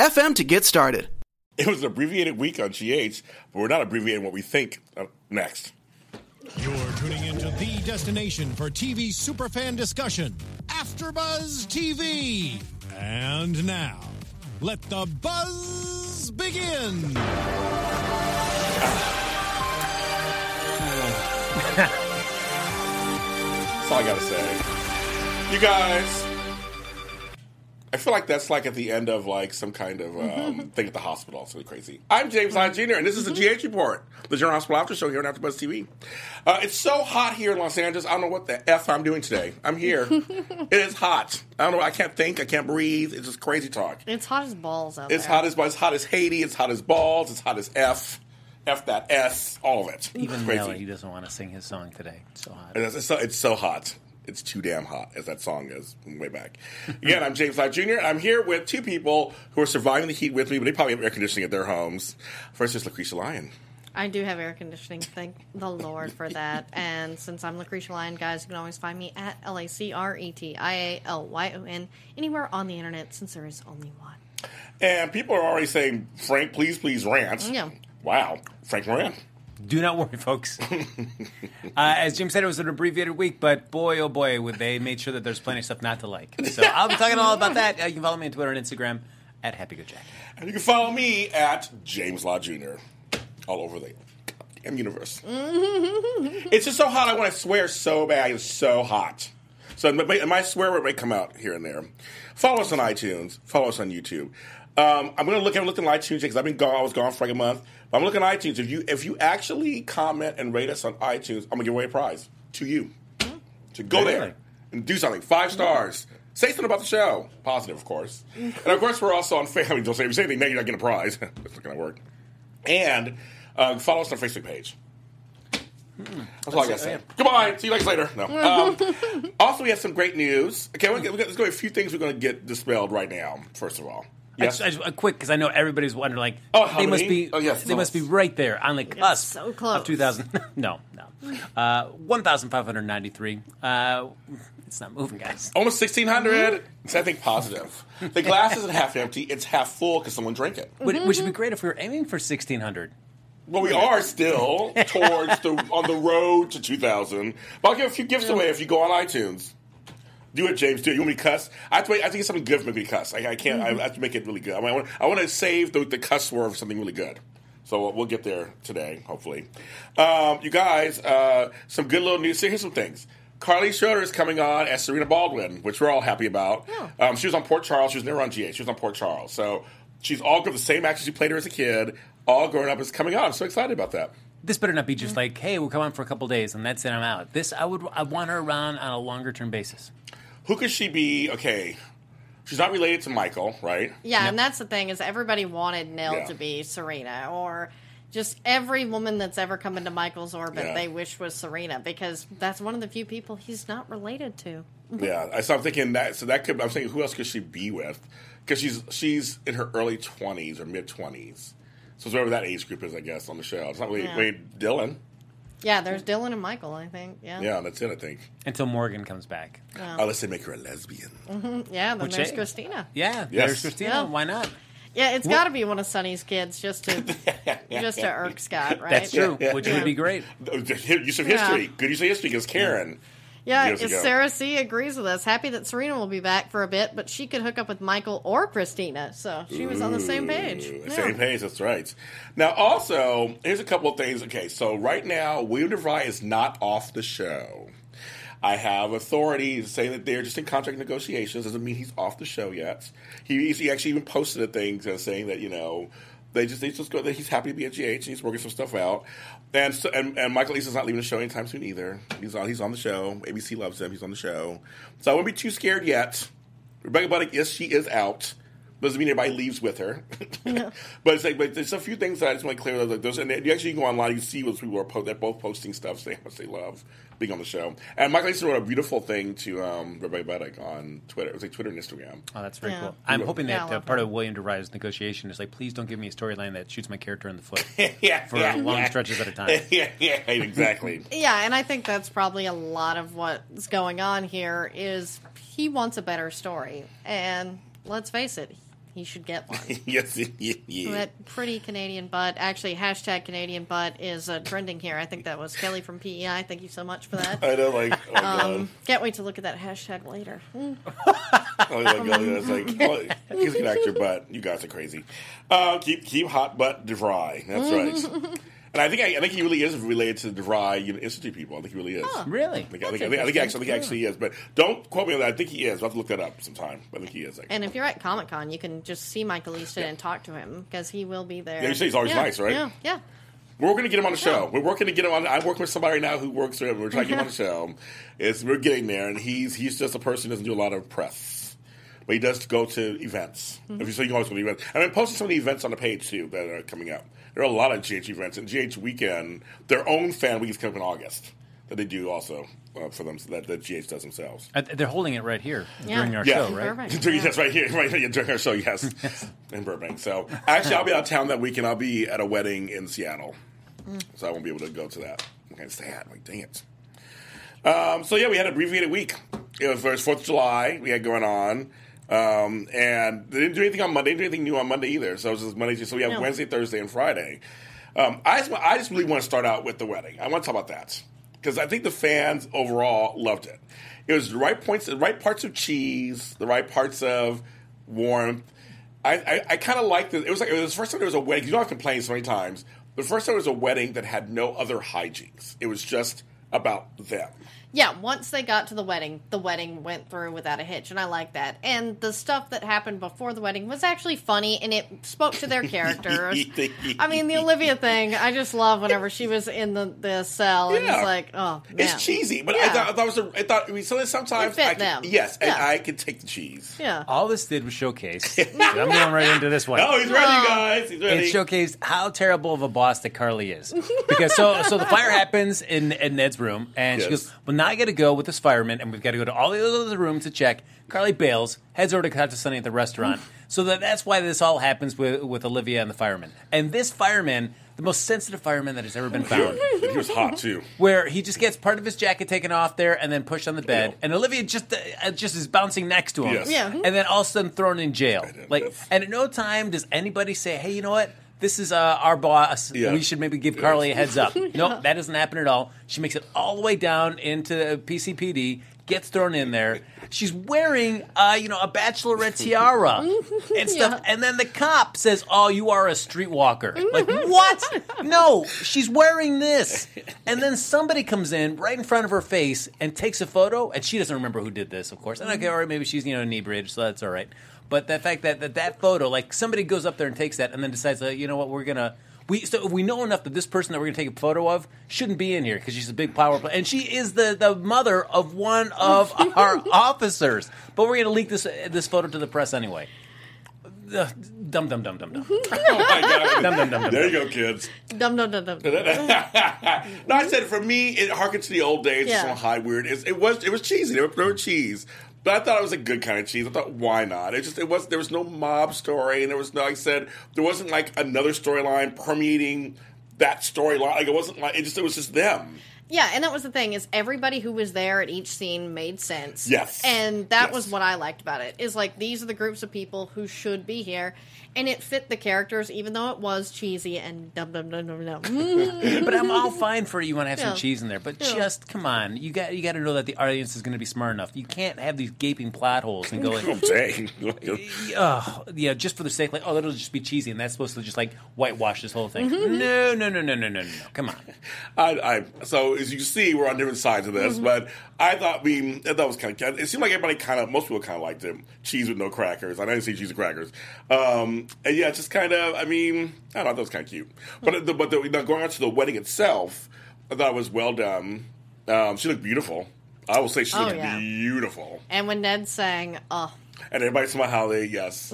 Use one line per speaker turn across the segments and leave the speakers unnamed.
FM to get started.
It was an abbreviated week on GH, but we're not abbreviating what we think uh, next.
You're tuning into the destination for TV superfan discussion, AfterBuzz TV. And now, let the buzz begin.
That's all I gotta say. You guys, I feel like that's like at the end of like some kind of um, thing at the hospital. It's really crazy. I'm James Lyon Jr. and this is the GH Report, the General Hospital After Show here on AfterBuzz TV. Uh, it's so hot here in Los Angeles. I don't know what the f I'm doing today. I'm here. it is hot. I don't know. I can't think. I can't breathe. It's just crazy talk.
It's hot as balls out
It's
there.
hot as it's hot as Haiti. It's hot as balls. It's hot as f. F that S. All of it.
Even. Nelly, he doesn't want to sing his song today. It's so hot.
It's so, it's so hot. It's too damn hot, as that song is way back. Again, I'm James Lott Jr. I'm here with two people who are surviving the heat with me, but they probably have air conditioning at their homes. First is Lacretia Lyon.
I do have air conditioning. Thank the Lord for that. And since I'm Lacretia Lyon, guys, you can always find me at L A C R E T I A L Y O N anywhere on the internet since there is only one.
And people are already saying, Frank, please, please rant.
Yeah.
Wow. Frank Moran.
Do not worry, folks. uh, as Jim said, it was an abbreviated week, but boy, oh boy, would they made sure that there's plenty of stuff not to like. So I'll be talking all about that. Uh, you can follow me on Twitter and Instagram at Happy Go Jack.
And you can follow me at James Lott Jr. all over the damn universe. it's just so hot. I want to swear so bad. It's so hot. So my, my swear word may come out here and there. Follow us on iTunes. Follow us on YouTube. Um, I'm going to look at looking at iTunes because I've been gone. I was gone for like a month. But I'm looking at iTunes. If you if you actually comment and rate us on iTunes, I'm going to give away a prize to you. So go
Really?
there and do something. Five stars. Say something about the show. Positive, of course. and of course, we're also on Facebook. Don't say if you say anything negative, you're not getting a prize. That's not going to work. And uh, follow us on our Facebook page. That's all I got to say. Goodbye. See you guys later. No. Um, also, we have some great news. Okay, we got, we got, let's go. A few things we're going to get dispelled right now. First of all,
I
yes.
just, I just, uh, quick, because I know everybody's wondering, like,
Oh, how
they must be,
Oh, yes,
they must be right there on the cusp
so close.
of 2000. no, no, uh, 1,593. Uh, it's not moving, guys.
Almost 1600. It's, I think, positive. The glass isn't half empty, it's half full because someone drank it.
Would, which would be great if we were aiming for 1,600.
Well, we are still towards the on the road to 2000. But I'll give a few gifts away if you go on iTunes. Do it, James. Do it. You want me to cuss? I have to wait. I have to get something good for me to cuss. I, I can't. I have to make it really good. I, mean, I, want, I want to save the, the cuss word for something really good. So we'll, we'll get there today, hopefully. Um, you guys, uh, some good little news. Here's some things. Carly Schroeder is coming on as Serena Baldwin, which we're all happy about. Um, she was on Port Charles. She was never on GH. She was on Port Charles. So she's all good. The same actress who played her as a kid, all grown up, is coming on. I'm so excited about that.
This better not be just like, hey, we'll come on for a couple days and that's it, I'm out. This, I would, I want her around on a longer term basis.
Who could she be? Okay, she's not related to Michael, right?
Yeah, and that's the thing is everybody wanted Nelle
Yeah.
to be Serena or just every woman that's ever come into Michael's orbit
Yeah.
they wish was Serena because that's one of the few people he's not related to.
Yeah. I- So I'm thinking that. So that could. I'm thinking, who else could she be with? Because she's she's in her early 20s or mid 20s. So it's whatever that age group is, I guess, on the show. It's not really
Yeah.
Wade Dylan.
Yeah, there's Dylan and Michael, I think. Yeah.
Yeah, that's it. I think.
Until Morgan comes back.
Oh, let's make her a lesbian.
Mm-hmm, yeah, then
Which
there's
A?
Christina.
Yeah,
Yes.
there's Christina.
Yeah.
Why not?
Yeah, it's got to be one of Sonny's kids just to just to irk Scott, right?
That's true,
Yeah.
which would be great.
Use of
Yeah.
history. Good use of history because Karen.
Yeah,
years
if
ago.
Sarah C agrees with us. Happy that Serena will be back for a bit, but she could hook up with Michael or Christina, so she was on the same page. Yeah.
Same page, that's right. Now, also, here's a couple of things. Okay, so right now, William DeVry is not off the show. I have authorities saying that they're just in contract negotiations. Doesn't mean he's off the show yet. He, he actually even posted a thing saying that, you know, they just they just go that he's happy to be at GH and he's working some stuff out. And so, and, and Michael Easton's not leaving the show anytime soon either. He's on he's on the show. ABC loves him. He's on the show. So I wouldn't be too scared yet. Rebecca Budig, yes, she is out. Doesn't mean anybody leaves with her. but it's like, but there's a few things that I just want to clear. Like those, and you actually go online, you see what people are po- they're both posting stuff saying how much they love being on the show. And Michael Easton wrote a beautiful thing to um, Rebecca Budig on Twitter. It was like Twitter and Instagram.
Oh, that's very
Yeah.
cool. I'm hoping
Yeah,
that uh, part
that.
of William DeVry's negotiation is like, please don't give me a storyline that shoots my character in the foot
yeah,
for
yeah,
long
yeah.
stretches at a time.
yeah, yeah, exactly.
Yeah, and I think that's probably a lot of what's going on here is he wants a better story. And let's face it, he should get one.
yes, yeah, yeah.
That pretty Canadian butt, actually, hashtag Canadian butt is uh, trending here. I think that was Kelly from PEI. Thank you so much for that.
I know, like, oh.
Um, can't wait to look at that hashtag later. Mm.
Oh, my God, it's like, oh, you can act your butt. You guys are crazy. Uh, keep keep hot butt dry. That's right. And I think I, I think he really is related to the DeVry you know, Institute people. I think he really is.
Really?
I think, I think, I think, I think, he actually, I think he is, but don't quote me on that. I think he is. I'll have to look that up sometime. I think he is. Actually.
And if you're at Comic Con, you can just see Michael Easton and talk to him because he will be there.
Yeah, you say he's always
Yeah,
nice, right?
Yeah, yeah.
We're going to get him on the show. We're working to get him on. I'm working with somebody right now who works for him. We're trying to get him on the show. It's we're getting there, and he's he's just a person who doesn't do a lot of press, but he does go to events. Mm-hmm. If you so you can always go to events. And I'm posting some of the events on the page too that are coming up. There are a lot of GH events, and GH weekend, their own fan week is coming in August that they do also uh, for them that, that GH does themselves.
Uh, They're holding it right here
Yeah.
during our
Yeah.
show, right?
Perfect.
During- That's right here, right here during our show, yes, in Burbank. So actually, I'll be out of town that weekend. I'll be at a wedding in Seattle, so I won't be able to go to that. I'm kind of sad. Like, dang it. Um, so yeah, we had an abbreviated week. It was first Fourth of July. We had going on. Um, and they didn't do anything on Monday. They Didn't do anything new on Monday either. So it was just Monday. So we have
No.
Wednesday, Thursday, and Friday. Um, I just, I just really want to start out with the wedding. I want to talk about that because I think the fans overall loved it. It was the right points, the right parts of cheese, the right parts of warmth. I, I, I kind of liked it. It was like it was the first time there was a wedding. You know, I've complained so many times. The first time there was a wedding that had no other hijinks. It was just about them.
Yeah, once they got to the wedding, the wedding went through without a hitch, and I like that. And the stuff that happened before the wedding was actually funny, and it spoke to their characters. I mean, the Olivia thing, I just love whenever she was in the, the cell, and
Yeah.
it's like, oh, man.
It's cheesy, but I thought, I thought it was. A, I thought I mean, so sometimes
It fit
I can,
them.
yes, and
Yeah.
I could take the cheese.
Yeah.
All this did was showcase. I'm going right into this one.
Oh, he's ready, guys. He's ready.
It showcased how terrible of a boss that Carly is. Because so so the fire happens in, in Ned's room, and she goes, "Well, now I got to go with this fireman, and we've got to go to all the other rooms to check." Carly bails, heads over to Kata Sonny at the restaurant. so that that's why this all happens with with Olivia and the fireman. And this fireman, the most sensitive fireman that has ever been found.
He was hot too.
where he just gets part of his jacket taken off there and then pushed on the bed, and Olivia just uh, just is bouncing next to him,
Yes.
Yeah.
and then all of a sudden thrown in jail. Like, and at no time does anybody say, "Hey, you know what? This is uh, our boss.
Yeah.
We should maybe give
Yes.
Carly a heads up." Nope, that doesn't happen at all. She makes it all the way down into the PCPD, gets thrown in there. She's wearing, uh, you know, a bachelorette tiara and stuff, and then the cop says, "Oh, you are a streetwalker." Like what? No, she's wearing this, and then somebody comes in right in front of her face and takes a photo, and she doesn't remember who did this, of course. And okay, all right, maybe she's you know inebriated, so that's all right. But the fact that that, that photo, like somebody goes up there and takes that, and then decides, uh, you know what, we're gonna. We, so we know enough that this person that we're going to take a photo of shouldn't be in here because she's a big power play, and she is the, the mother of one of our officers. But we're going to leak this this photo to the press anyway. Ugh, Dum dum dum dum dum.
Oh my god!
Dum, dum, dum, dum,
there you go, kids.
Dum dum dum dum.
no, I said for me, it harkens to the old days.
Yeah.
Some high weird. It, it was it was cheesy. There were, there were cheese, but I thought it was a good kind of cheese. I thought why not? It just it was there was no mob story, and there was no. Like I said there wasn't like another storyline permeating that storyline. Like it wasn't like it just it was just them.
Yeah, and that was the thing is everybody who was there at each scene made sense.
Yes.
and that
Yes.
was what I liked about it. Is like these are the groups of people who should be here, and it fit the characters, even though it was cheesy and dum dum dum dum dum.
but I'm all fine for. You want to have some
Yeah.
cheese in there, but
Yeah.
just come on. You got you got to know that the audience is going to be smart enough. You can't have these gaping plot holes and go like,
I'm
oh, yeah, just for the sake like, oh, that'll just be cheesy, and that's supposed to just like whitewash this whole thing. Mm-hmm. No, no, no, no, no, no, no, no. Come on.
I, I so as you see, we're on different sides of this, mm-hmm. but I thought we I thought it was kind of it seemed like everybody kind of most people kind of liked it. Cheese with no crackers. I didn't see cheese and crackers. Um, and yeah, it's just kind of I mean I don't know, that was kind of cute. But the, but the, now going on to the wedding itself, I thought it was well done. Um, she looked beautiful. I will say she
Oh,
looked
yeah.
beautiful.
and when Ned sang, "Oh,
And everybody they yes.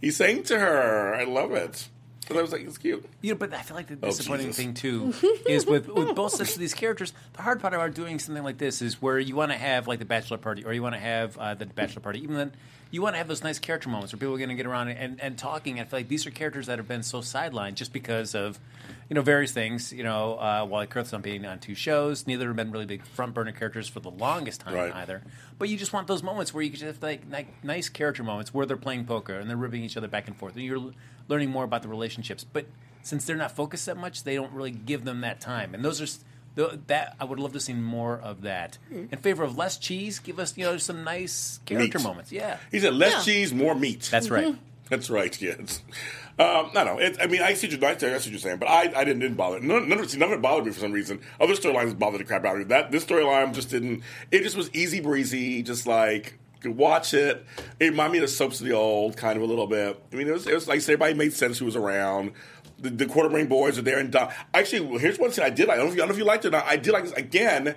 He sang to her. I love it. And I was like, it's cute.
You know, but I feel like the disappointing
Jesus.
thing too is with with both sets of these characters. The hard part about doing something like this is where you want to have like the bachelor party, or you want to have uh, the bachelor party. Even then, you want to have those nice character moments where people are going to get around and, and talking. I feel like these are characters that have been so sidelined just because of you know various things. You know, uh, Wally Kurth's on being on two shows. Neither have been really big front burner characters for the longest time
Right.
either. But you just want those moments where you can just have like, like nice character moments where they're playing poker and they're ribbing each other back and forth, and you're l- learning more about the relationships. But since they're not focused that much, they don't really give them that time. And those are s- that I would love to see more of that. In favor of less cheese, give us you know some nice character
Meat.
moments. Yeah,
He said, less
Yeah.
cheese, more meat.
that's right.
That's right, kids. Um, no, no. It, I mean, I see what you're, I see what you're saying, but I, I didn't, didn't bother. None, none, of none of it bothered me for some reason. Other storylines bothered the crap out of me. That this storyline just didn't. It just was easy breezy. Just like could watch it. It reminded me of the soaps of the old, kind of a little bit. I mean, it was, it was like everybody made sense who was around. The, the Quartermaine boys are there, and Dom, actually, here's one thing I did. like. I don't know if you, I don't know if you liked it or not. I did like this again.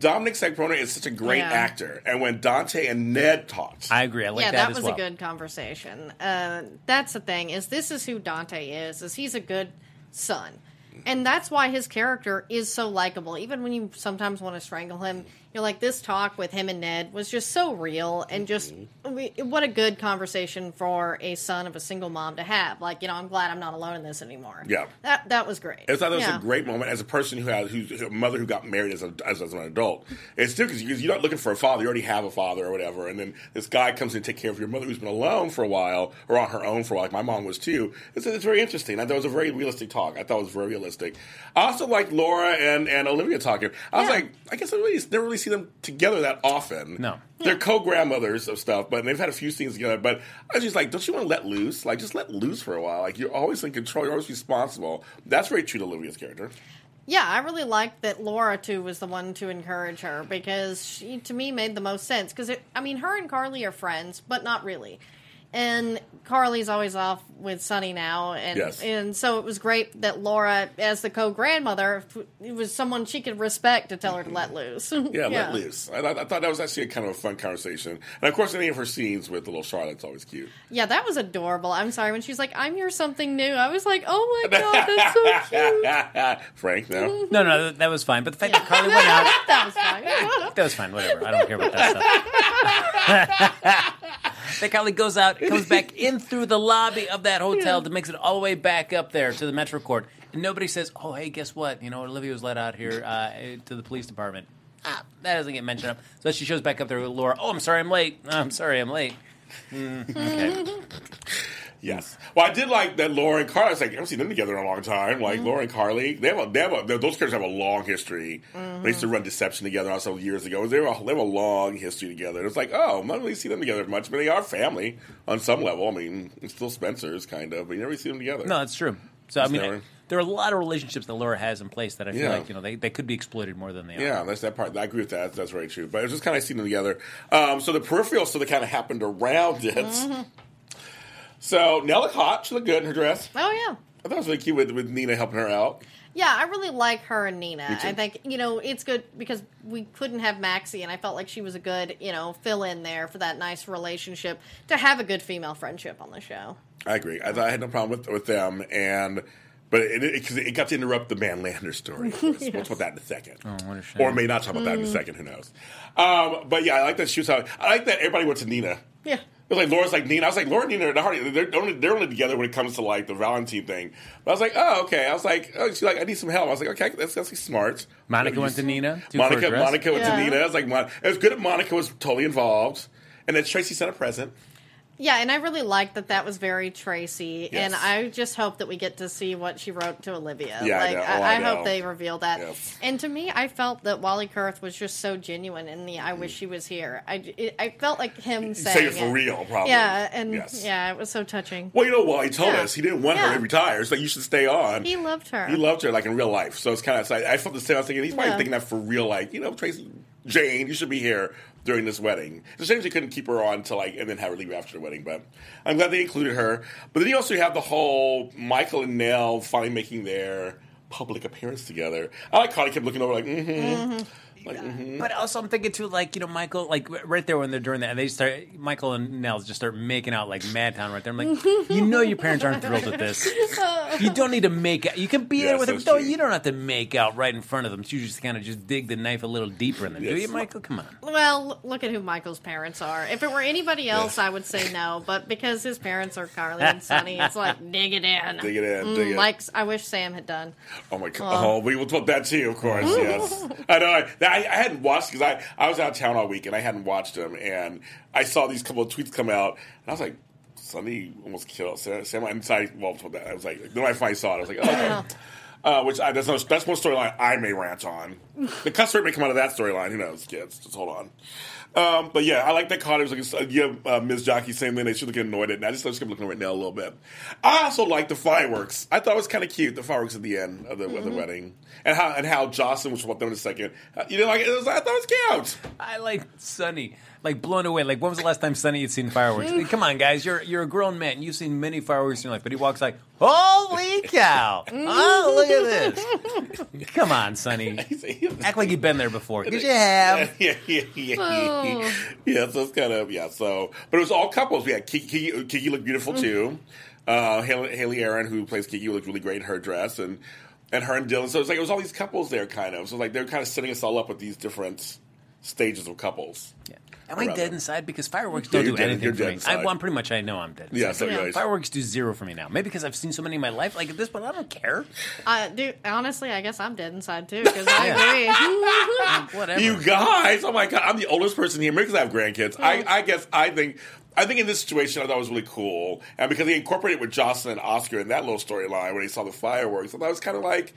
Dominic Zamprogna is such a great
Yeah.
actor, and when Dante and Ned talked,
I agree. I like
yeah,
that,
that,
as
was
well.
a good conversation. Uh, that's the thing is this is who Dante is. Is he's a good son, and that's why his character is so likable. Even when you sometimes want to strangle him, you're like this talk with him and Ned was just so real and just
Mm-hmm.
what a good conversation for a son of a single mom to have. Like you know, I'm glad I'm not alone in this anymore.
Yeah.
that that was great.
I thought that was
Yeah.
a great moment as a person who has who's a mother who got married as, a, as, as an adult. It's still because you're not looking for a father; you already have a father or whatever. And then this guy comes in to take care of your mother who's been alone for a while or on her own for a while, like my mom was too. It's, it's very interesting. I thought it was a very realistic talk. I thought it was very realistic. I also like Laura and, and Olivia talking. I was
Yeah.
like, I guess really never really see them together that often.
No.
They're co-grandmothers of stuff, but they've had a few scenes together. But I was just like, don't you want to let loose? Like, just let loose for a while. Like, you're always in control. You're always responsible. That's very true to Olivia's character.
Yeah, I really liked that Laura too was the one to encourage her because she, to me, made the most sense. Because I mean, her and Carly are friends, but not really. And Carly's always off with Sonny now, and
Yes.
and so it was great that Laura, as the co-grandmother, it was someone she could respect to tell her to let loose.
Yeah, let loose. I, I, I thought that was actually a kind of a fun conversation. And of course, any of her scenes with little Charlotte's always cute.
Yeah, that was adorable. I'm sorry when she's like, "I'm your something new." I was like, "Oh my god, that's so cute."
Frank, no?
No, no, that, that was fine. But the fact that Carly went out,
that was fine.
that was fine. Whatever. I don't care about that stuff. That Carly goes out, comes back in through the lobby of that hotel to makes it all the way back up there to the Metro Court, and nobody says, "Oh, hey, guess what? You know, Olivia was let out here uh, to the police department." Ah, that doesn't get mentioned up. So she shows back up there with Laura. Oh, I'm sorry, I'm late. I'm sorry, I'm late. Mm, okay.
Yes. Well, I did like that Laura and Carly. I was like, I haven't seen them together in a long time.
Mm-hmm.
Like, Laura and Carly, they have a, they have a, those characters have a long history.
Mm-hmm.
They used to run Deception together also years ago. They have, a, they have a long history together. It's like, oh, I don't really see them together much, but they are family on some level. I mean, it's still Spencer's, kind of, but you never see them together.
No, that's true. So I mean,
Sarah?
there are a lot of relationships that Laura has in place that I feel
Yeah.
like you know they, they could be exploited more than they are.
Yeah, that's that part. I agree with that. That's very true. But it was just kind of seeing them together. Um, so the peripheral stuff that kind of happened around it.
Mm-hmm.
So Nella looked hot. She looked good in her dress.
Oh yeah.
I thought it was really cute with, with Nina helping her out.
Yeah, I really like her and Nina.
Me too.
I think you know it's good because we couldn't have Maxie, and I felt like she was a good you know fill in there for that nice relationship to have a good female friendship on the show.
I agree. I thought I had no problem with with them, and but it, it, 'cause it got to interrupt the Man Lander story. of course. We'll talk about that in a second,
what a shame.
or may not talk about that
Mm.
in a second. Who knows? Um, but yeah, I like that she was out. I like that everybody went to Nina.
Yeah.
It was like Laura's like Nina. I was like Laura and Nina are hardly they're only they're only together when it comes to like the Valentine thing. But I was like, oh okay. I was like, oh, she's like, I need some help. I was like, okay, that's that's smart.
Monica went to
see-
Nina. too, for a
Monica? Monica went
Yeah.
to Nina. I was like, Mon- it was good that Monica was totally involved. And then Tracy sent a present.
Yeah, and I really like that that was very Tracy, and I just hope that we get to see what she wrote to Olivia.
Yeah, I
like
know. Oh,
I,
I know.
hope they reveal that.
Yes.
And to me, I felt that Wally Kurth was just so genuine in the "I wish mm. she was here." I, it, I felt like him saying
Say it for real, probably.
Yeah, and
Yes.
yeah, it was so touching.
Well, you know? He told
Yeah.
us he didn't want her to retire, so you should stay on.
He loved her.
He loved her like in real life. So it's kind of. I felt the same. I was thinking he's probably
Yeah.
thinking that for real. Like you know, Tracy, Jane, you should be here during this wedding. It's a shame they couldn't keep her on to like and then have her leave after the wedding. But I'm glad they included her. But then you also have the whole Michael and Nelle finally making their public appearance together. I like Carly kept looking over like, mm-hmm. Like, mhm.
But also, I'm thinking too, like you know, Michael, like right there when they're doing that, and they start, Michael and Nels just start making out like Madtown right there. I'm like, you know, your parents aren't thrilled with this. You don't need to make out. You can be there
Yes,
with them.
that's
No, you don't have to make out right in front of them. You just kind of just dig the knife a little deeper in them. Do
Yes.
you, Michael? Come on.
Well, look at who Michael's parents are. If it were anybody else, I would say no. But because his parents are Carly and Sonny, it's like dig it in.
Dig it in, dig it.
Like I wish Sam had done.
Oh my god! Oh, we will talk that too, of course. Yes, I know. I, I, I hadn't watched because I, I was out of town all week and I hadn't watched them, and I saw these couple of tweets come out, and I was like, "Sonny almost killed Sam." Sam inside, well, told that I was like, then I finally saw it. I was like, "Oh." Okay. Oh. Uh, which I, that's, no, that's one storyline I may rant on. The cuss rate may come out of that storyline. Who knows, kids? Just hold on. Um, but yeah, I like that card. It was like, uh, yeah, uh, Ms. Jockey, same thing. They should look annoyed at it. And I just, I just kept looking right now a little bit. I also like the fireworks. I thought it was kind of cute, the fireworks at the end of the, of the wedding. And how and how Jocelyn, which we'll talk about in a second, uh, you know, like, it was, I thought it was cute.
I like Sonny. like blown away. Like when was the last time Sonny had seen fireworks? Come on, guys, you're you're a grown man. You've seen many fireworks in your life, but he walks like, holy cow! oh, look at this! Come on, Sonny, act like you've been there before. Because you have.
yeah, yeah, yeah,
Oh.
yeah. Yeah, so it's kind of yeah. So, but it was all couples. We had Kiki. Kiki, Kiki looked beautiful too. Uh, Haley, Hayley Erin, who plays Kiki, looked really great in her dress, and and her and Dylan. So it was like it was all these couples there, kind of. So like they're kind of setting us all up with these different stages of couples.
Yeah. Am I
Around
dead inside? Because fireworks don't
you're
do
dead-
anything
you're
for
dead
me.
inside.
I, well, I'm pretty much I know I'm dead.
Yeah, so
Yeah.
guys.
Fireworks do zero for me now. Maybe because I've seen so many in my life. Like at this point, I don't care.
Uh, dude, honestly, I guess I'm dead inside too because I agree.
Whatever.
You guys, oh my god, I'm the oldest person here. Maybe because I have grandkids. I, I guess I think I think in this situation I thought it was really cool, and because he incorporated with Jocelyn and Oscar in that little storyline when he saw the fireworks, I thought it was kind of like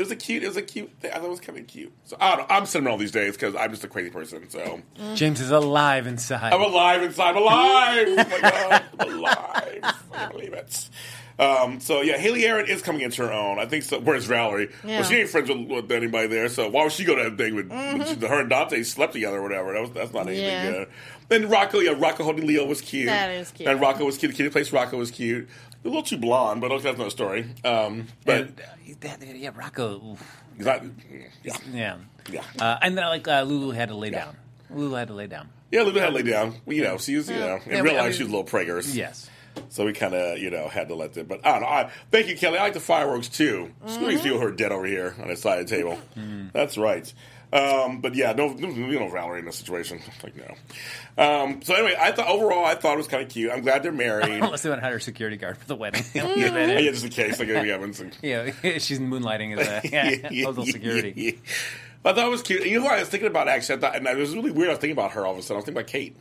it was a cute, it was a cute. Thing. I thought it was kind of cute. So I don't know. I'm sentimental these days because I'm just a crazy person. So
James is alive inside.
I'm alive inside. I'm alive. Oh my god, I'm alive. I can't believe it. Um, so yeah, Hayley Erin is coming into her own. I think so. Where's Valerie?
Yeah.
Well, she ain't friends with, with anybody there. So why would she go to that thing with, with she- her and Dante slept together or whatever? That was that's not anything
Yeah.
good. And Rocco, yeah, Rocco holding Leo was cute.
That is cute.
And Rocco was cute. The kid who plays Rocco was cute. A little too blonde, but okay, that's another story. Um, but
And, uh, that- yeah, Rocco. oof.
Yeah,
Yeah.
yeah.
Uh, and then like uh, Lulu had to lay down. Lulu had to lay down.
yeah, Lulu had to lay down. Well, you know, she was, you know, in
Yeah,
real
we- I
life,
mean-
she was a little preggers.
Yes.
So we kind of, you know, had to let them. But I don't know. I, thank you, Kelly. I like the fireworks too. Screw these people who are dead over here on the side of the table. That's right. Um, but yeah, no, no, you know, Valerie in this situation. Like no. Um, so anyway, I thought overall, I thought it was kind of cute. I'm glad they're married.
Unless they want to hire a security guard for the wedding.
yeah, yeah, just in case, like Amy Evans. And,
yeah, she's moonlighting as a yeah, local security.
I thought it was cute. You know what I was thinking about actually? I thought, and it was really weird. I was thinking about her all of a sudden. I was thinking about Kate.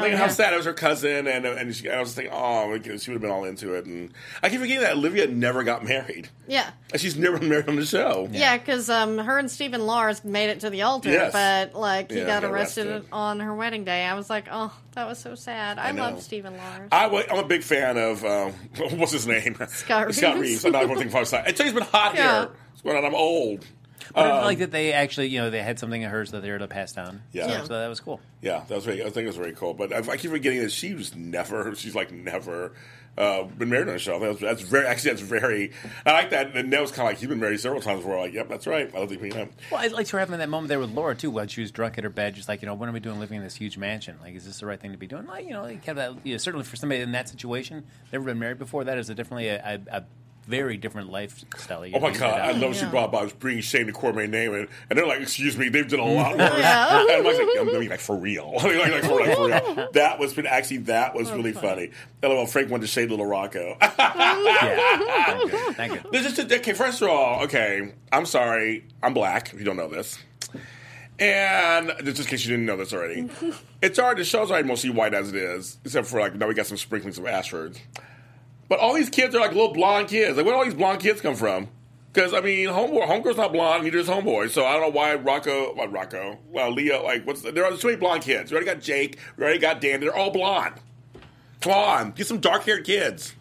Like how
yeah.
sad it was her cousin, and and, she, and I was thinking, oh, she would have been all into it. And I keep forgetting that Olivia never got married.
Yeah.
And She's never been married on the show.
Yeah, because um, her and Steven Lars made it to the altar,
Yes.
but like he
Yeah,
got
got
arrested,
arrested.
on her wedding day. I was like, oh, that was so sad. I,
know.
love Steven Lars.
I I'm a big fan of um, what's his name?
Scott
Scott
Reeves.
Reeves. I'm not going to think five side. Until he's been hot
Yeah.
here. What's going on? I'm old.
But I
Um,
feel like that they actually, you know, they had something of hers that they were to pass down.
Yeah.
Yeah.
So that was cool.
Yeah, that was very. I think it was very cool. But I, I keep forgetting that she was never. She's like never uh, been married on a show. That's, that's very. Actually, that's very. I like that. And that was kind of like he's been married several times. before. like, yep, that's right. I don't think we know.
Well, I liked her having that moment there with Laura too, when she was drunk at her bed, just like you know, what are we doing living in this huge mansion? Like, is this the right thing to be doing? Like, you know, kind of that, you know, certainly for somebody in that situation, never been married before, that is a definitely a, a, a very different lifestyle. you
Oh my god! I
that-
love she
Yeah.
brought up. I was bringing Shane to Cormier name, and, and they're like, "Excuse me, they've done a lot worse."
Yeah.
And I'm like, I mean, like for real, I mean, like, like, for, like for real. That was actually that was really funny. LOL. Frank wanted to shade little Rocco.
Yeah. Thank you. Thank you.
This is just, okay. First of all, okay, I'm sorry. I'm black. If you don't know this, and just in case you didn't know this already, it's already the show's already mostly white as it is, except for like now we got some sprinklings of Ashfords. But all these kids are like little blonde kids. Like where do all these blonde kids come from? Because I mean, homeboy, homegirl's not blonde, neither is homeboy. So I don't know why Rocco, what Rocco, well Leo, like what's there are so many blonde kids. We already got Jake, we already got Dan. They're all blonde. Come on, get some dark haired kids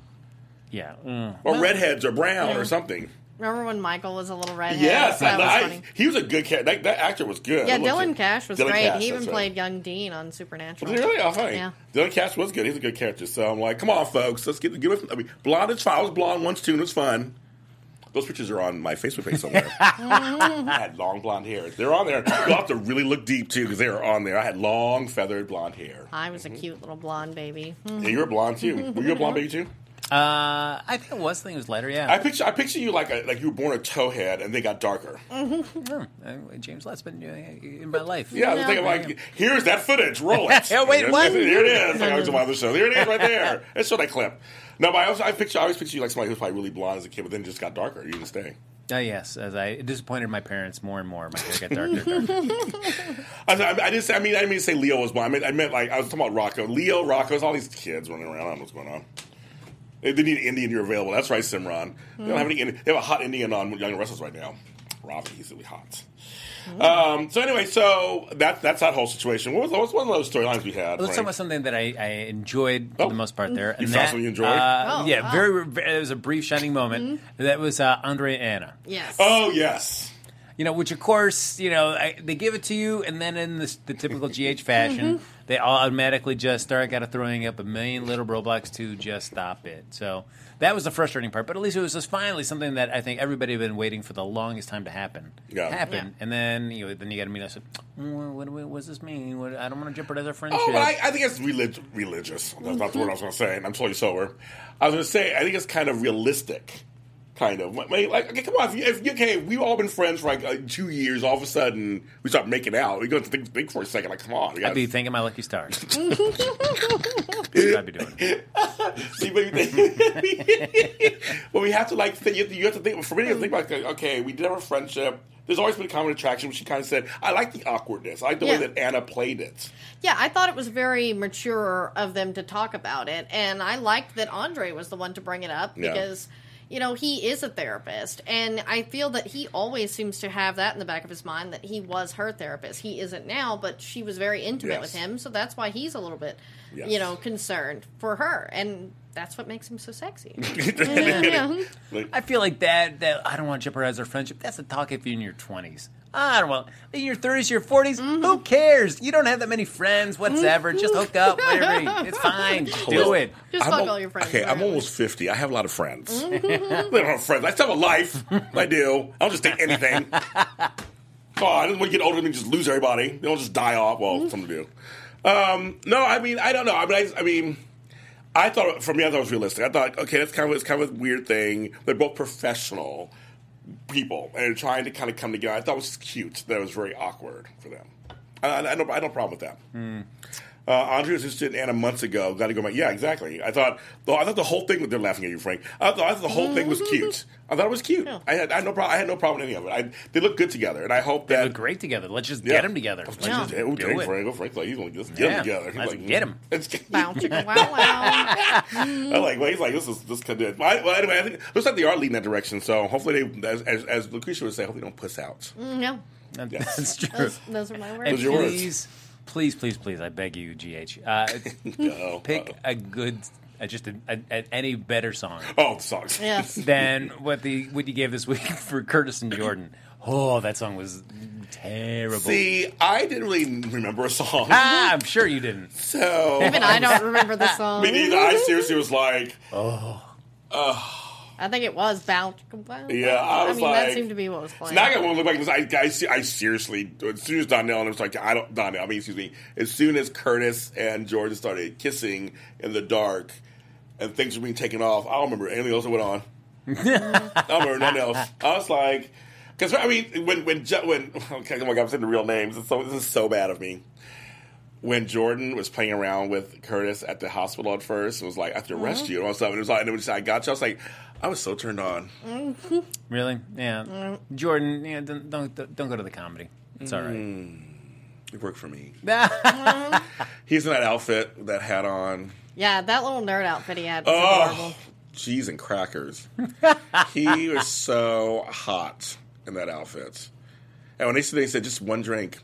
Yeah. Mm.
or redheads or brown
Yeah.
or something.
Remember when Michael was a little redhead?
Yes,
that was
I-
funny.
he was a good character. That, that actor was good.
Yeah, Dylan Cash was
Dylan
great.
Cash,
he even
right.
played young Dean on Supernatural.
Was he really? Oh.
Yeah.
Dylan Cash was good. He's a good character. So I'm like, come on, folks, let's get get with. I mean, blonde is fine. I was blonde once too, and it was fun. Those pictures are on my Facebook page somewhere. I had long blonde hair. They're on there. You'll have to really look deep too because they are on there. I had long feathered blonde hair.
I was a mm-hmm. cute little blonde baby.
Yeah, you were blonde too. Were you a blonde baby too?
Uh, I think it was. I think it was lighter. Yeah.
I picture I picture you like a, like you were born a towhead and they got darker.
Oh, uh, James Lett's been uh, in my life.
Yeah, I was thinking like, here's that footage. Roll it.
Yeah, wait,
Here's-
what?
Here it is. Like I was on the show. Here it is, right there. Let's show that clip. No, but I, also, I picture I always picture you like somebody who was probably really blonde as a kid, but then just got darker. You didn't stay.
Oh yes, as I disappointed my parents more and more. My hair got darker. darker.
I, I, I didn't say. I mean, I didn't mean to say Leo was blonde. I meant, I meant like I was talking about Rocco. Leo, Rocco's all these kids running around. I don't know what's going on. They, they need an Indian. You're available. That's right, Simran. They don't have any. They have a hot Indian on Young and Restless right now. Robbie, he's really hot. Um, so anyway, so that that's that whole situation. What was what's one of those storylines we had?
Let's talk
Frank?
about something that I, I enjoyed for
Oh.
the most part there.
You
and
found
that,
something you enjoyed?
Uh,
Oh,
yeah,
wow.
very, very. It was a brief shining moment. That was uh, Andre and Anna.
Yes.
Oh yes.
You know, which of course, you know, I, they give it to you, and then in this, the typical GH fashion, they automatically just start kind of throwing up a million little roadblocks to just stop it. So that was the frustrating part. But at least it was just finally something that I think everybody had been waiting for the longest time to happen.
Yeah.
Happen,
Yeah.
and then you know, then you got to meet us. Well, what, what, what does this mean? What, I don't want to jeopardize our friendship.
Oh, but I, I think it's relig- religious. That's not the word I was going to say, and I'm totally sober. I was going to say, I think it's kind of realistic. Kind of. I like, okay, come on. If you, if you, okay, we've all been friends for like uh, two years. All of a sudden, we start making out. We're going to think, think for a second. Like, come on. We
I'd
gotta-
be thinking my lucky stars. That's what I'd be doing.
See, but, but we have to like think. You have to, you have to think. For me, to think about like, okay, we did have a friendship. There's always been a common attraction. Which she kind of said, I like the awkwardness. I like the
Yeah.
way that Anna played it.
Yeah, I thought it was very mature of them to talk about it, and I liked that Andre was the one to bring it up
Yeah.
Because you know he is a therapist, and I feel that he always seems to have that in the back of his mind that he was her therapist. He isn't now, but she was very intimate
Yes.
with him, so that's why he's a little bit,
Yes.
you know, concerned for her, and that's what makes him so sexy.
Like,
I feel like that. That I don't want to jeopardize our friendship. That's a talk if you're in your twenties. I don't want in your thirties, your 40s Who mm-hmm. cares? You don't have that many friends whatsoever. Mm-hmm. Just hook up, whatever. It's fine. Do it.
Just
I'm
fuck
al-
all your friends.
Okay, I'm almost 50. I have a lot of friends. Mm-hmm. I don't have friends. I still have a life. I do. I don't just take anything. oh, I don't want to get older, and just lose everybody. They don't just die off. Well, some do. Um, no, I mean, I don't know. I mean, I, I mean, I thought for me, I thought it was realistic. I thought, okay, that's kind of it's kind of a weird thing. They're both professional people and trying to kind of come together. I thought it was cute. That was very awkward for them. I, I, I, don't, I no problem with that. Hmm. Uh, Andre was interested in Anna months ago. Got to go back. Yeah, exactly. I thought. Though I thought the whole thing. They're laughing at you, Frank. I thought, I thought the whole thing was cute. I thought it was cute. I had, I had no problem. I had no problem with any of it. I, they look good together, and I hope
They
that
look great together. Let's just
Yeah.
get them together.
Let's
Let's
just-
just
yeah, ooh,
do
dang,
it.
Frank, oh, Frank's like, he's like, let's get
Yeah,
them together. He's
let's
like,
get 'em.
Let's get
Bow, chicka, wow, wow.
I like. Well, he's like, this is this could do it. Well, well, anyway, I think looks like they are leading that direction. So hopefully, they, as as, as Lacretia would say, hopefully, they don't puss out.
No,
Yes.
That's true.
those, those are my
And
words.
Those are your words.
please, please, please, please, I beg you, GH, uh,
Uh-oh,
pick
uh-oh.
a good, uh, just a, a, a, any better song
Oh, the songs.
Yes.
than what the what you gave this week for Curtis and Jordan. Oh, that song was terrible.
See, I didn't really remember a song,
ah, I'm sure you didn't.
so
Even I don't remember the song.
Me neither. I seriously was like,
I think it was Bow. Chicka,
Yeah, I
wow.
was
mean,
like-
that seemed to be what was playing.
Now I got one look back because I, I, I seriously, as soon as Donnell, and it was like, I don't, Donnell, I mean, excuse me, as soon as Curtis and Jordan started kissing in the dark and things were being taken off, I don't remember anything else that went on. I don't remember nothing else. I was like, because I mean, when, when, Jo- when, okay, oh my God, I'm saying the real names. It's so, this is so bad of me. When Jordan was playing around with Curtis at the hospital at first, it was like, I have to arrest you and all stuff. And it was like, and it was, I got you. I was like, I was so turned on.
Really? Yeah. Jordan, yeah, don't, don't don't go to the comedy. It's all right.
It worked for me.
Mm.
He's in that outfit, that hat on.
yeah, that little nerd outfit he had was adorable.
Oh, cheese and crackers. he was so hot in that outfit. And when they said they said just one drink,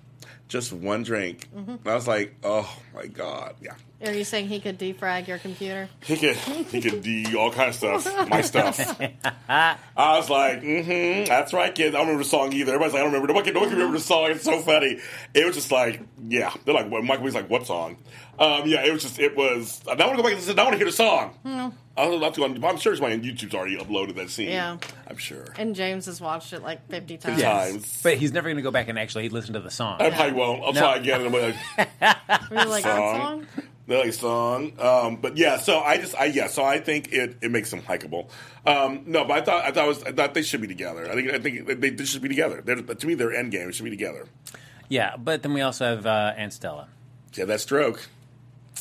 just one drink,
Mm-hmm.
I was like, oh my god, yeah.
Are you saying he could defrag your computer?
He could he could do all kind of stuff. My stuff. I was like, mm-hmm, that's right, kids. I don't remember the song either. Everybody's like, I don't remember. Nobody, nobody can remember the song. It's so funny. It was just like, yeah. They're like, what? Michael was like, what song? Um, yeah, it was just, it was. I want to go back and listen. I want to hear the song.
Hmm.
I was about to go. I'm sure it's my YouTube's already uploaded that scene.
Yeah.
I'm sure.
And James has watched it like 50 times.
Times.
But he's never going to go back and actually listen to the song.
I probably won't. I'll
No.
try again. And I'm like,
We're like, that
Song.
song?
Like song, um, but yeah. So I just, I yeah. So I think it, it makes them likable. Um, no, but I thought, I thought, was, I thought they should be together. I think, I think they, they should be together. They're, to me, they're end game. Should be together.
Yeah, but then we also have uh, Aunt Stella.
She had that stroke,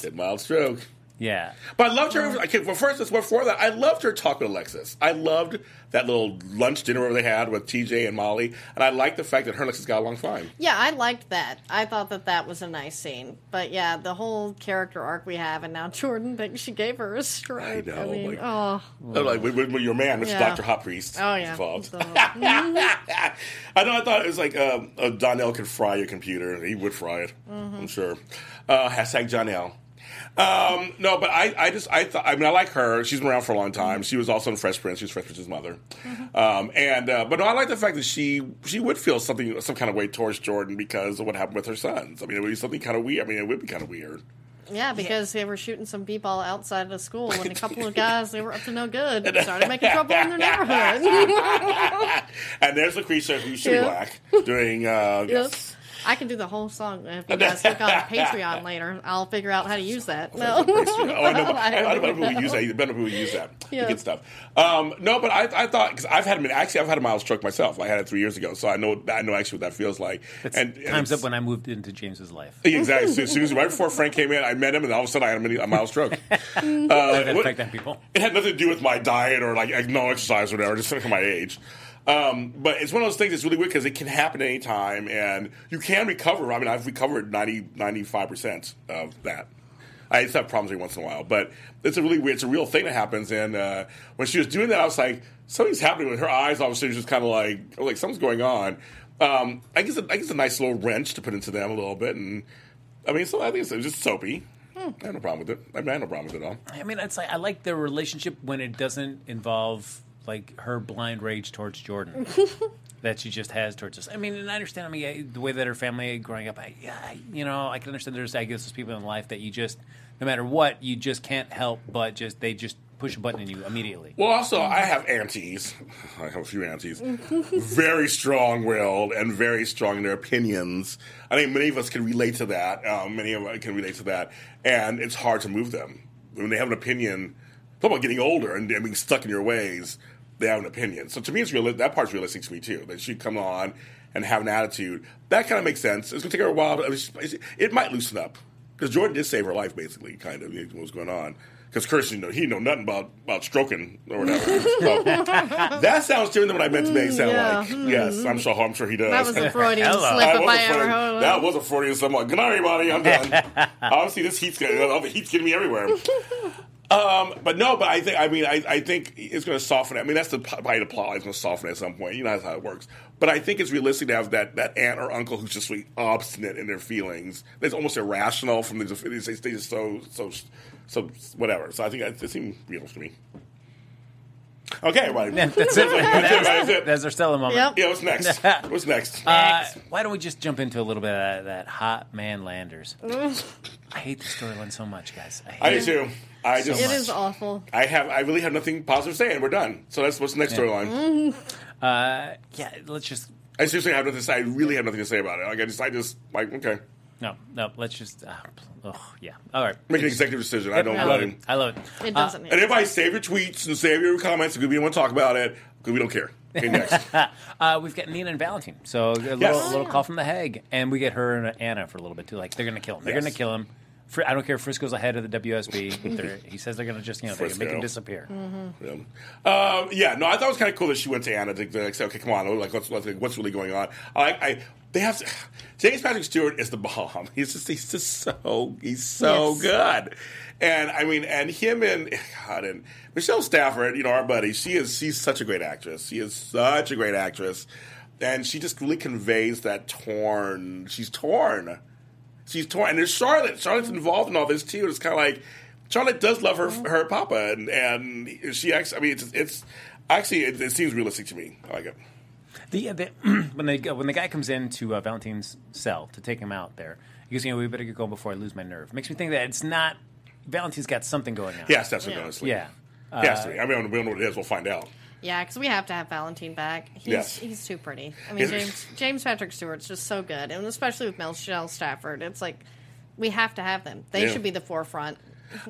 that mild stroke.
Yeah.
But I loved her. Okay, well, first, before that, I loved her talk with Alexis. I loved that little lunch dinner where they had with TJ and Molly, and I liked the fact that her and Alexis got along fine.
Yeah, I liked that. I thought that that was a nice scene. But yeah, the whole character arc we have, and now Jordan thinks she gave her a stroke.
I know,
mean,
like-
oh,
Like with, with your man, Mr.
Yeah.
Doctor Hot Priest.
oh yeah.
involved.
So-
I know. I thought it was like um, uh, Donnell could fry your computer. He would fry it.
Mm-hmm.
I'm sure. Uh, hashtag Donnell. Um, no, but I, I just, I thought, I mean, I like her. She's been around for a long time. She was also in Fresh Prince. She was Fresh Prince's mother. Um, and, uh, but no, I like the fact that she, she would feel something, some kind of way towards Jordan because of what happened with her sons. I mean, it would be something kind of weird. I mean, it would be kind of weird.
yeah, because they were shooting some b-ball outside of the school, and a couple of guys they were up to no good started making trouble in their neighborhood.
and there's Lacretia, who's Shitty
Yeah.
Black, doing, uh,
Yes. I can do the whole song if you guys look on Patreon later. I'll figure out how to use that. No.
oh, I know, but I,
I
don't know who use that. I don't know who use that.
Yeah.
Good stuff. Um, no, but I, I thought because I've had a actually I've had a mild stroke myself. I had it three years ago, so I know I know actually what that feels like.
It's
and, and
times
it's-
up when I moved into James's life.
Exactly. As soon as right before Frank came in, I met him, and all of a sudden I had a, mini, a mild stroke. uh,
That
what-
people.
it had nothing to do with my diet or like no exercise or whatever, just from my age. Um, but it's one of those things that's really weird because it can happen at any time and you can recover. I mean, I've recovered 90, 95% of that. I just have problems every once in a while, but it's a really weird, it's a real thing that happens. And uh, when she was doing that, I was like, something's happening with her eyes. All of a sudden, just kind of like, like something's going on. Um, I guess, I guess a nice little wrench to put into them a little bit. And I mean, so I think it's, it's just soapy. I have no problem with it. I, mean, I have no problem with it at all.
I mean, it's like I like their relationship when it doesn't involve like her blind rage towards Jordan that she just has towards us. I mean, and I understand. I mean, I, the way that her family growing up, I, yeah, I, you know, I can understand. There's, I guess, there's people in life that you just, no matter what, you just can't help but just they just push a button in you immediately.
Well, also, I have aunties. I have a few aunties. very strong willed and very strong in their opinions. I think many of us can relate to that. Um, many of us can relate to that. And it's hard to move them. When they have an opinion, talk about getting older and, and being stuck in your ways, they have an opinion. So to me, it's real. that part's realistic to me, too. That she'd come on and have an attitude. That kind of makes sense. It's going to take her a while. But it might loosen up. Because Jordan did save her life, basically, kind of, what was going on. Because Kirsten, you know, he know nothing about, about stroking or whatever. So, that sounds different than what I meant to make it sound
yeah.
like. Hmm. Yes, I'm sure, I'm sure he does.
That was a Freudian
Hello.
slip
That
if
was
I
a
ever heard one.
That was a Freudian slip. I'm like, Good night, everybody. I'm done. Obviously, this heat's getting, all the heat's getting me everywhere. Um, but no, but I think I mean I, I think it's going to soften. I mean that's the probably the plot. It's going to soften at some point. You know that's how it works. But I think it's realistic to have that, that aunt or uncle who's just really obstinate in their feelings. It's almost irrational from the they just, so so so whatever. So I think it seems real to me. Okay, everybody.
That's it.
That's it, that's it.
That's our Stella moment.
Yep.
Yeah, what's next? What's next?
Uh, why don't we just jump into a little bit of that, that hot man Landers? I hate the storyline so much, guys. I, hate
I do too. I just
It is awful.
I have I really have nothing positive to say, and we're done. So that's what's the next storyline.
Uh, yeah, let's just
I seriously have nothing to say. I really have nothing to say about it. Like I just I just like okay,
no, no. Let's just. Uh, oh, yeah. All right.
make an executive decision. I don't
I love
blame.
it. I love it.
It doesn't.
And everybody save your tweets and save your comments because we don't want to talk about it because we don't care. Okay, next.
Uh, we've got Nina and Valentine. So a little,
Yes.
little call from the Hague, and we get her and Anna for a little bit too. Like they're gonna kill him. They're
Yes.
gonna kill him. Fr- I don't care if Frisco's ahead of the WSB. He says they're gonna just you know they're make him disappear.
Yeah. Um, yeah, no, I thought it was kind of cool that she went to Anna to, to like, say, okay, come on, like what's what's, what's really going on? I, I they have James Patrick Stewart is the bomb. He's just he's just so he's so
Yes.
good, and I mean, and him and God and Michelle Stafford, you know, our buddy, she is she's such a great actress. She is such a great actress, and she just really conveys that torn. She's torn She's torn, and there's Charlotte. Charlotte's involved in all this too. It's kind of like Charlotte does love her her papa, and and she actually. I mean, it's it's actually it, it seems realistic to me. I like it.
The, the when they when the guy comes into uh, Valentine's cell to take him out there, he goes, "You know, we better get going before I lose my nerve." Makes me think that it's not Valentine's got something going on.
Yes, that's what
Yeah.
going to sleep.
yeah.
He has to be. I mean, we don't know what it is. We'll find out.
Yeah, because we have to have Valentine back. He's
Yes.
he's too pretty. I mean, James James Patrick Stewart's just so good, and especially with Michelle Stafford, it's like we have to have them. They
Yeah.
should be the forefront.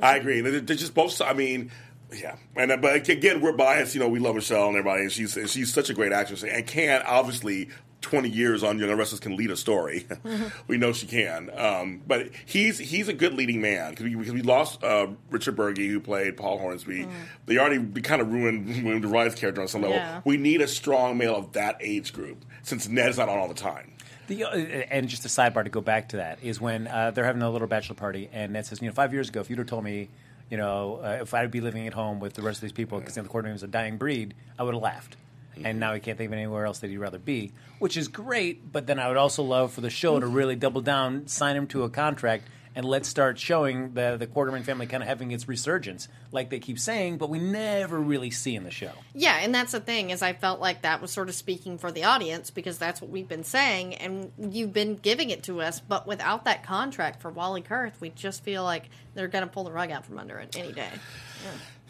I agree. They're, they're just both. I mean, yeah. And uh, but again, we're biased. You know, we love Michelle and everybody, and she's and she's such a great actress and can obviously. 20 years on Young and Restless can lead a story. we know she can. Um, but he's he's a good leading man because we, we lost uh, Richard Burgi, who played Paul Hornsby. They already kind of ruined, ruined Ryan's character on some level.
Yeah.
We need a strong male of that age group since Ned's not on all the time.
The, uh, and just a sidebar to go back to that is when uh, they're having a little bachelor party, and Ned says, "You know, five years ago, if you'd have told me, you know, uh, if I'd be living at home with the rest of these people because the coordinator was a dying breed, I would have laughed." And now he can't think of anywhere else that he'd rather be, which is great. But then I would also love for the show to mm-hmm. really double down, sign him to a contract, and let's start showing the the Quartermaine family kind of having its resurgence, like they keep saying, but we never really see in the show.
Yeah, and that's the thing is I felt like that was sort of speaking for the audience because that's what we've been saying, and you've been giving it to us. But without that contract for Wally Kurth, we just feel like they're going to pull the rug out from under it any day.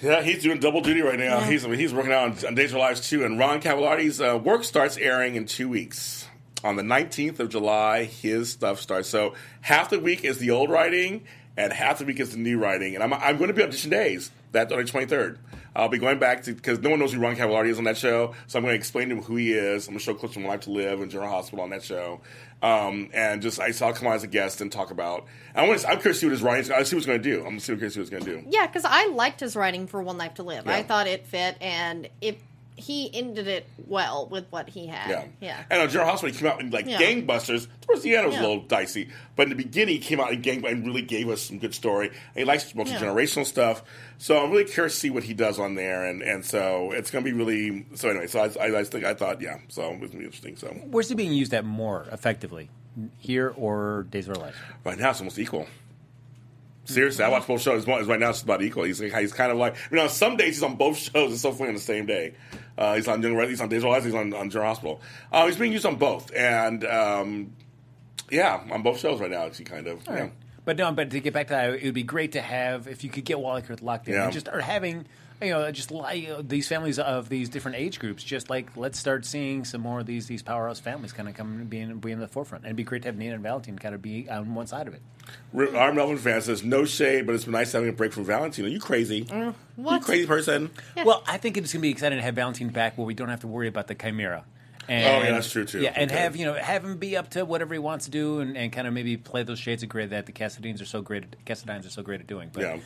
Yeah, he's doing double duty right now. He's he's working out on, on Days of Our Lives too. And Ron Carlivati's uh, work starts airing in two weeks. On the 19th of July, his stuff starts. So half the week is the old writing, and half the week is the new writing. And I'm, I'm going to be on audition days. That's on the 23rd. I'll be going back to because no one knows who Ron Carlivati is on that show, so I'm going to explain to him who he is. I'm going to show clips from One Life to Live and General Hospital on that show, um, and just I saw come on as a guest and talk about. I want to, I'm curious to see what his writing. I see what he's going to do. I'm curious to see what he's going to do.
Yeah, because I liked his writing for One Life to Live. I thought it fit, and it he ended it well with what he had.
Yeah.
yeah.
And uh, on General Hospital, he came out in like
Yeah.
gangbusters. Towards the end, it was
Yeah.
a little dicey. But in the beginning, he came out in gang and really gave us some good story. And he likes multi generational stuff. So I'm really curious to see what he does on there. And, and so it's going to be really. So anyway, so I, I, I think I thought, yeah. So it was going to be interesting. So
Where's he being used at more effectively, here or Days of Our Lives?
right now, it's almost equal. Seriously, I watch both shows. Right now, it's about equal. He's, he's kind of like, you know, some days he's on both shows. It's so funny on the same day. Uh, he's on Young He's on Days of Our Lives. He's on, on General Hospital. Uh, he's being used on both, and um, yeah, on both shows right now. Actually, kind of. Yeah.
But no, but to get back to that, it would be great to have if you could get Wally Kurth locked in
Yeah.
and just start having. You know, just like you know, these families of these different age groups, just like let's start seeing some more of these these powerhouse families kind of come and be in, be in the forefront. And it'd be great to have Nina and Valentine kind of be on one side of it.
R- Our Melvin fan says no shade, but it's been nice having a break from Valentine. Are you crazy? Mm, you
what?
crazy person?
Well, I think it's going to be exciting to have Valentine back, where we don't have to worry about the chimera. And,
Oh, yeah, that's true, too.
Yeah, and
Okay.
have you know have him be up to whatever he wants to do, and, and kind of maybe play those shades of gray that the Cassadines are so great. At, Cassadines are so great at doing. But
Yeah.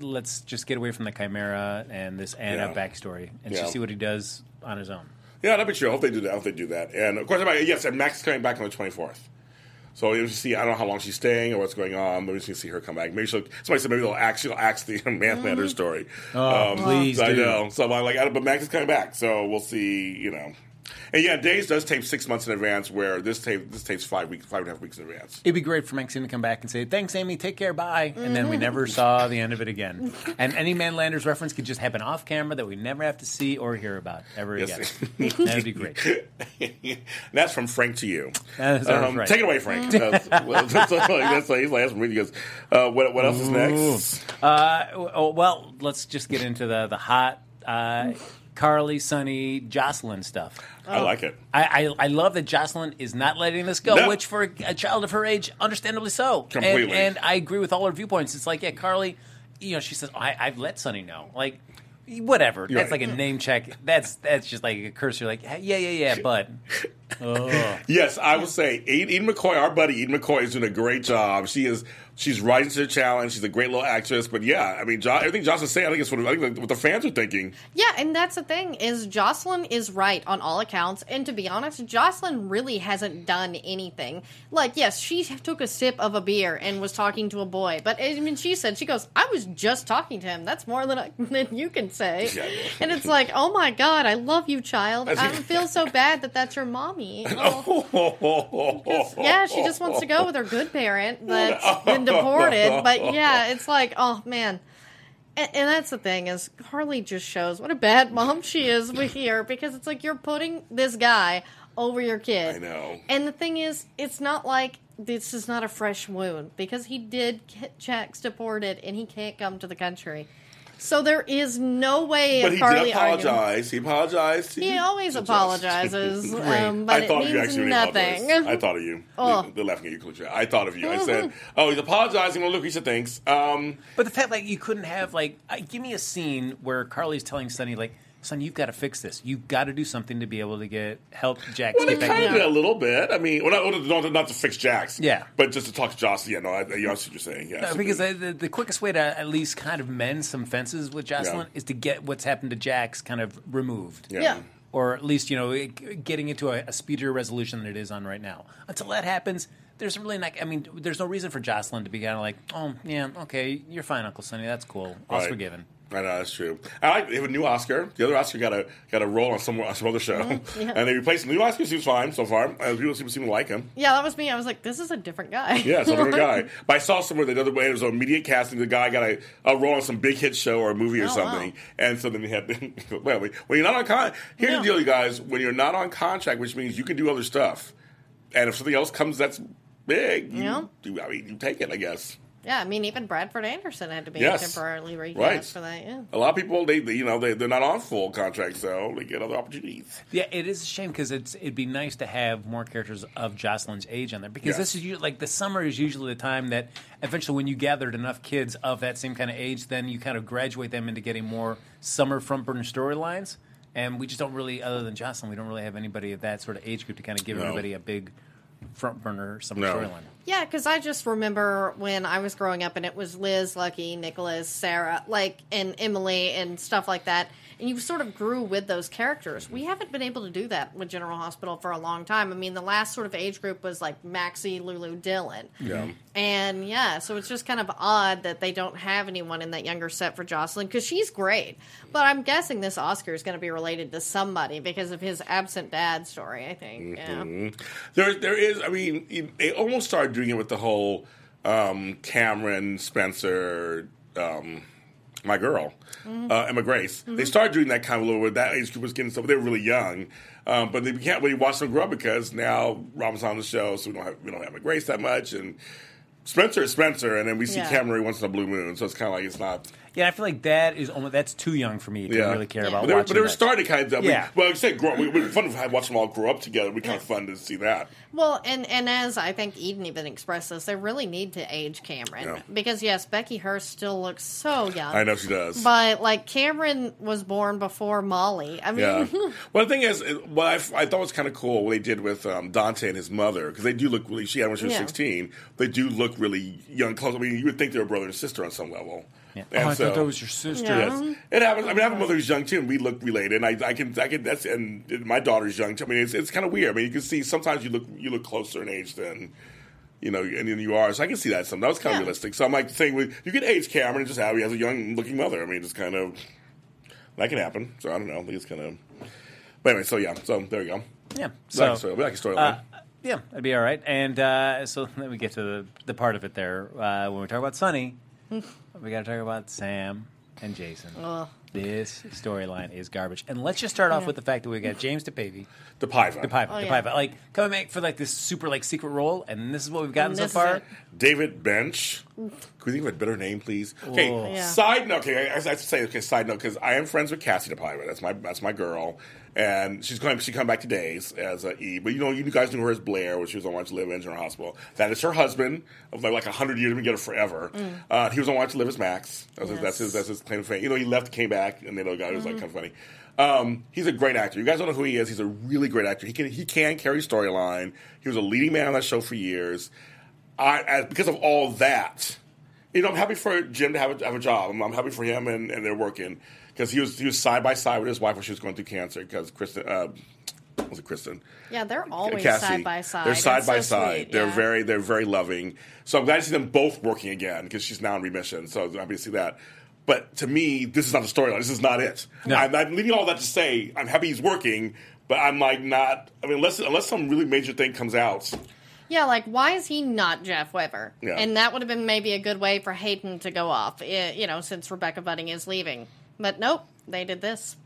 Let's just get away from the chimera and this Anna
Yeah.
backstory, and
Yeah.
just see what he does on his own.
Yeah, that'd be true. I hope they do that. I hope they do that. And of course, yes, and Max is coming back on the twenty fourth. So you see, I don't know how long she's staying or what's going on, Maybe we just need to see her come back. Maybe she'll. Somebody said maybe they'll axe, she'll axe the Manslander mm-hmm. story. Oh, um,
please
I know. So I'm like, I but Max is coming back, so we'll see. You know, and yeah, Days does tape six months in advance, where this tape this tapes five weeks, five and a half weeks in advance.
It'd be great for Maxine to come back and say, "Thanks, Amy. Take care. Bye." And then we never saw the end of it again. And any Manlanders reference could just happen off camera that we never have to see or hear about ever
Yes.
again. That'd be great.
that's from Frank to you.
That is-
Um,
right.
Take it away, Frank. that's, well, that's, like, that's like, he's like, that's really good. Uh, what, what else is next?
Uh, oh, well, let's just get into the the hot uh, Carly, Sonny, Jocelyn stuff.
I oh. like it.
I, I, I love that Jocelyn is not letting this go,
No.
which for a, a child of her age, understandably so. And-
Completely.
And, I agree with all her viewpoints. It's like, yeah, Carly, you know, she says, I, I've let Sonny know. Like, whatever.
You're
that's
right.
like a name check. That's that's just like a curse. You're like, yeah, yeah, yeah, but. Oh.
Yes, I would say Eden Eden McCoy, our buddy Eden McCoy, is doing a great job. She is She's rising to the challenge. She's a great little actress. But yeah, I mean, jo- everything Jocelyn's saying, I think it's what, I think what the fans are thinking.
Yeah, and that's the thing is Jocelyn is right on all accounts. And to be honest, Jocelyn really hasn't done anything. Like, yes, she took a sip of a beer and was talking to a boy, but I mean, she said she goes, "I was just talking to him. That's more than I, than you can say."
Yeah.
And it's like, oh my god, I love you, child. I feel so bad that that's your mommy. Oh. yeah, she just wants to go with her good parent oh. that's been deported. But yeah, it's like, oh man. And, and that's the thing is Harley just shows what a bad mom she is here because it's like you're putting this guy over your kid.
I know.
And the thing is, it's not like this is not a fresh wound because he did get Jax deported and he can't come to the country. So there is no way
But he did
arguing.
apologize. He apologized.
He always apologizes, um, but
I thought
it
you
means
actually
nothing.
apologized. I thought of you.
Oh.
They- They're laughing at you, Coach. I thought of you. I said, "Oh, he's apologizing." Well, look, he said thanks. Um,
But the fact like you couldn't have like uh, give me a scene where Carly's telling Sonny like, "Son, you've got to fix this. You've got to do something to be able to get help Jax
well, they
get back."
kind of did a little bit. I mean, well, not, not, not to fix Jax.
Yeah.
but just to talk to Jocelyn. Yeah, no, I, I see what you're saying. Yeah,
No, because the, the, the quickest way to at least kind of mend some fences with Jocelyn
Yeah.
is to get what's happened to Jax kind of removed.
yeah.
Yeah.
Or at least, you know, it- getting into a, a speedier resolution than it is on right now. Until that happens, there's really not, I mean, there's no reason for Jocelyn to be kind of like, oh, yeah, okay, you're fine, Uncle Sonny, that's cool. All's
Right.
forgiven.
I know that's true. I like they have a new Oscar. The other Oscar got a got a role on some on some other show,
yeah.
and they replaced him. the new Oscar. Seems fine so far. Uh, people seem, seem to like him.
Yeah, that was me. I was like, this is a different guy.
Yeah, it's a different guy. But I saw somewhere the other way it was immediate casting. The guy got a, a role on some big hit show or a movie or
Oh,
something,
wow.
and so then they had. well, when you're not on con, here's the deal, you guys. When you're not on contract, which means you can do other stuff, and if something else comes that's big, you
Yeah.
do. I mean, you take it, I guess.
Yeah, I mean, even Bradford Anderson had to be
Yes.
temporarily recast
Right.
for that. Yeah.
A lot of people, they, they you know, they, they're not on full contract, so they get other opportunities.
Yeah, it is a shame because it's it'd be nice to have more characters of Jocelyn's age on there because
Yes.
this is usually, like the summer is usually the time that eventually when you gathered enough kids of that same kind of age, then you kind of graduate them into getting more summer front burner storylines. And we just don't really, other than Jocelyn, we don't really have anybody of that sort of age group to kind of give
No.
everybody a big front burner summer
No.
storyline.
Yeah, because I just remember when I was growing up and it was Liz, Lucky, Nicholas, Sarah, like, and Emily and stuff like that. And you sort of grew with those characters. We haven't been able to do that with General Hospital for a long time. I mean, the last sort of age group was like Maxie, Lulu, Dylan.
Yeah.
And yeah, so it's just kind of odd that they don't have anyone in that younger set for Jocelyn because she's great. But I'm guessing this Oscar is going to be related to somebody because of his absent dad story, I think. Yeah.
There, there is. I mean, they almost started doing it with the whole um, Cameron Spencer, um, my girl,
Mm-hmm.
uh, Emma Grace. They started doing that kind of little where That age group was getting stuff. They were really young, um, but they can't really watch them grow up because now Robin's on the show, so we don't have we don't have Emma Grace that much, and Spencer is Spencer, and then we see
Yeah.
Cameron once in a blue moon. So it's kind of like it's not.
Yeah, I feel like that is almost, that's too young for me to
Yeah.
really care
Yeah.
about
But they, were,
watching
but they were
that.
starting kind of.
Yeah.
well, like I said, grow, we, we fun to watch them all grow up together. We kind of fun to see that.
Well, and and as I think Eden even expressed this, they really need to age Cameron
Yeah.
because yes, Becky Herbst still looks so young.
I know she does.
But like Cameron was born before Molly. I mean,
Yeah. well, the thing is, what I, I thought was kind of cool what they did with um, Dante and his mother because they do look really. She had when she was
Yeah.
sixteen. They do look really young, close. I mean, you would think they're brother and sister on some level.
Yeah.
And
oh, I
so-
thought that was your sister.
Yeah.
Yes, it happens. I mean, I have a mother who's young too, and we look related. And I, I can, I can. That's and my daughter's young too. I mean, it's, it's kind of weird. I mean, you can see sometimes you look, you look closer in age than. You know, and then you are. So I can see that. Some that was kind of
Yeah.
realistic. So I'm like saying, with you can age Cameron and just have he has a young looking mother. I mean, it's kind of that can happen. So I don't know. I think it's kind of. But anyway, so yeah. So there we go.
Yeah.
We
So,
like a story. We like a storyline.
Uh, yeah, that'd be all right. And uh, so then we get to the, the part of it there uh, when we talk about Sonny. we got to talk about Sam and Jason.
Ugh.
This storyline is garbage. And let's just start off
Yeah.
with the fact that we got James DePavy,
the Piva.
DePaiva,
Oh, yeah.
DePaiva, like come and make for like this super like secret role, and this is what we've gotten
And
so
this is
far.
it.
David Bensch. Can we think of a better name, please? Okay.
Whoa.
Yeah.
Side note. Okay, I, I have to say. Okay. Side note, because I am friends with Cassie DePaiva. That's my that's my girl, and she's going. She come back to days as a E. But you know, you guys knew her as Blair, when she was on Watch to Live in General Hospital. That is her husband of like a hundred years. We get together forever. Uh, he was on Watch to Live as Max. That's, his, that's his that's his claim to fame. You know, he left, came back, and the other guy was like kind of funny. Um, he's a great actor. You guys don't know who he is. He's a really great actor. He can he can carry storyline. He was a leading man on that show for years. I, as, because of all that, you know, I'm happy for Jim to have a, have a job. I'm, I'm happy for him, and, and they're working because he was he was side by side with his wife when she was going through cancer. Because Kristen, uh, was it Kristen?
Yeah, they're always
Cassie.
side by side.
They're side
It's
by
so
side.
sweet,
They're
yeah.
very they're very loving. So I'm glad to see them both working again because she's now in remission. So I'm happy to see that. But to me, this is not the storyline. This is not it.
No.
I'm, I'm leaving all that to say I'm happy he's working, but I'm like not. I mean, unless unless some really major thing comes out.
Yeah, like why is he not Jeff Weber?
Yeah.
And that would have been maybe a good way for Hayden to go off, eh, you know, since Rebecca Budig is leaving. But nope, they did this.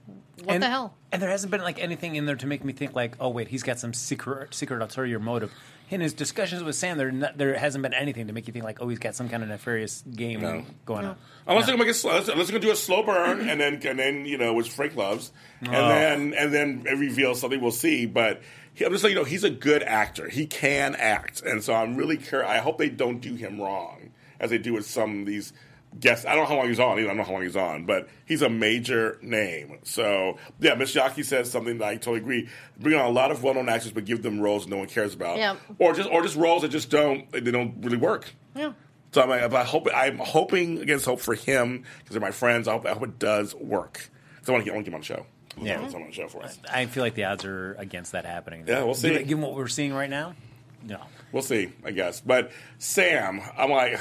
What
and,
the hell?
And there hasn't been like anything in there to make me think like, oh wait, he's got some secret secret ulterior motive. In his discussions with Sam, there not, there hasn't been anything to make you think like, oh, he's got some kind of nefarious game
No.
going on.
Unless they're gonna make it slow, unless unless they're gonna do a slow burn and then and then you know which Frank loves, and
Oh.
then and then it reveals something we'll see. But he, I'm just saying, you know, he's a good actor. He can act, and so I'm really curious. I hope they don't do him wrong as they do with some of these guests. I don't know how long he's on. Either. I don't know how long he's on, but he's a major name. So yeah, Miss Jackie says something that I totally agree. Bring on a lot of well-known actors, but give them roles no one cares about,
Yeah.
or just or just roles that just don't they don't really work.
Yeah.
So I'm, like, I hope I'm hoping against hope for him because they're my friends. I hope, I hope it does work. 'Cause I want to get, I want to get him on the show.
Yeah.
I on the show for us.
I feel like the odds are against that happening.
Yeah, we'll see.
Given, given what we're seeing right now, no.
We'll see, I guess. But Sam, I'm like, my god,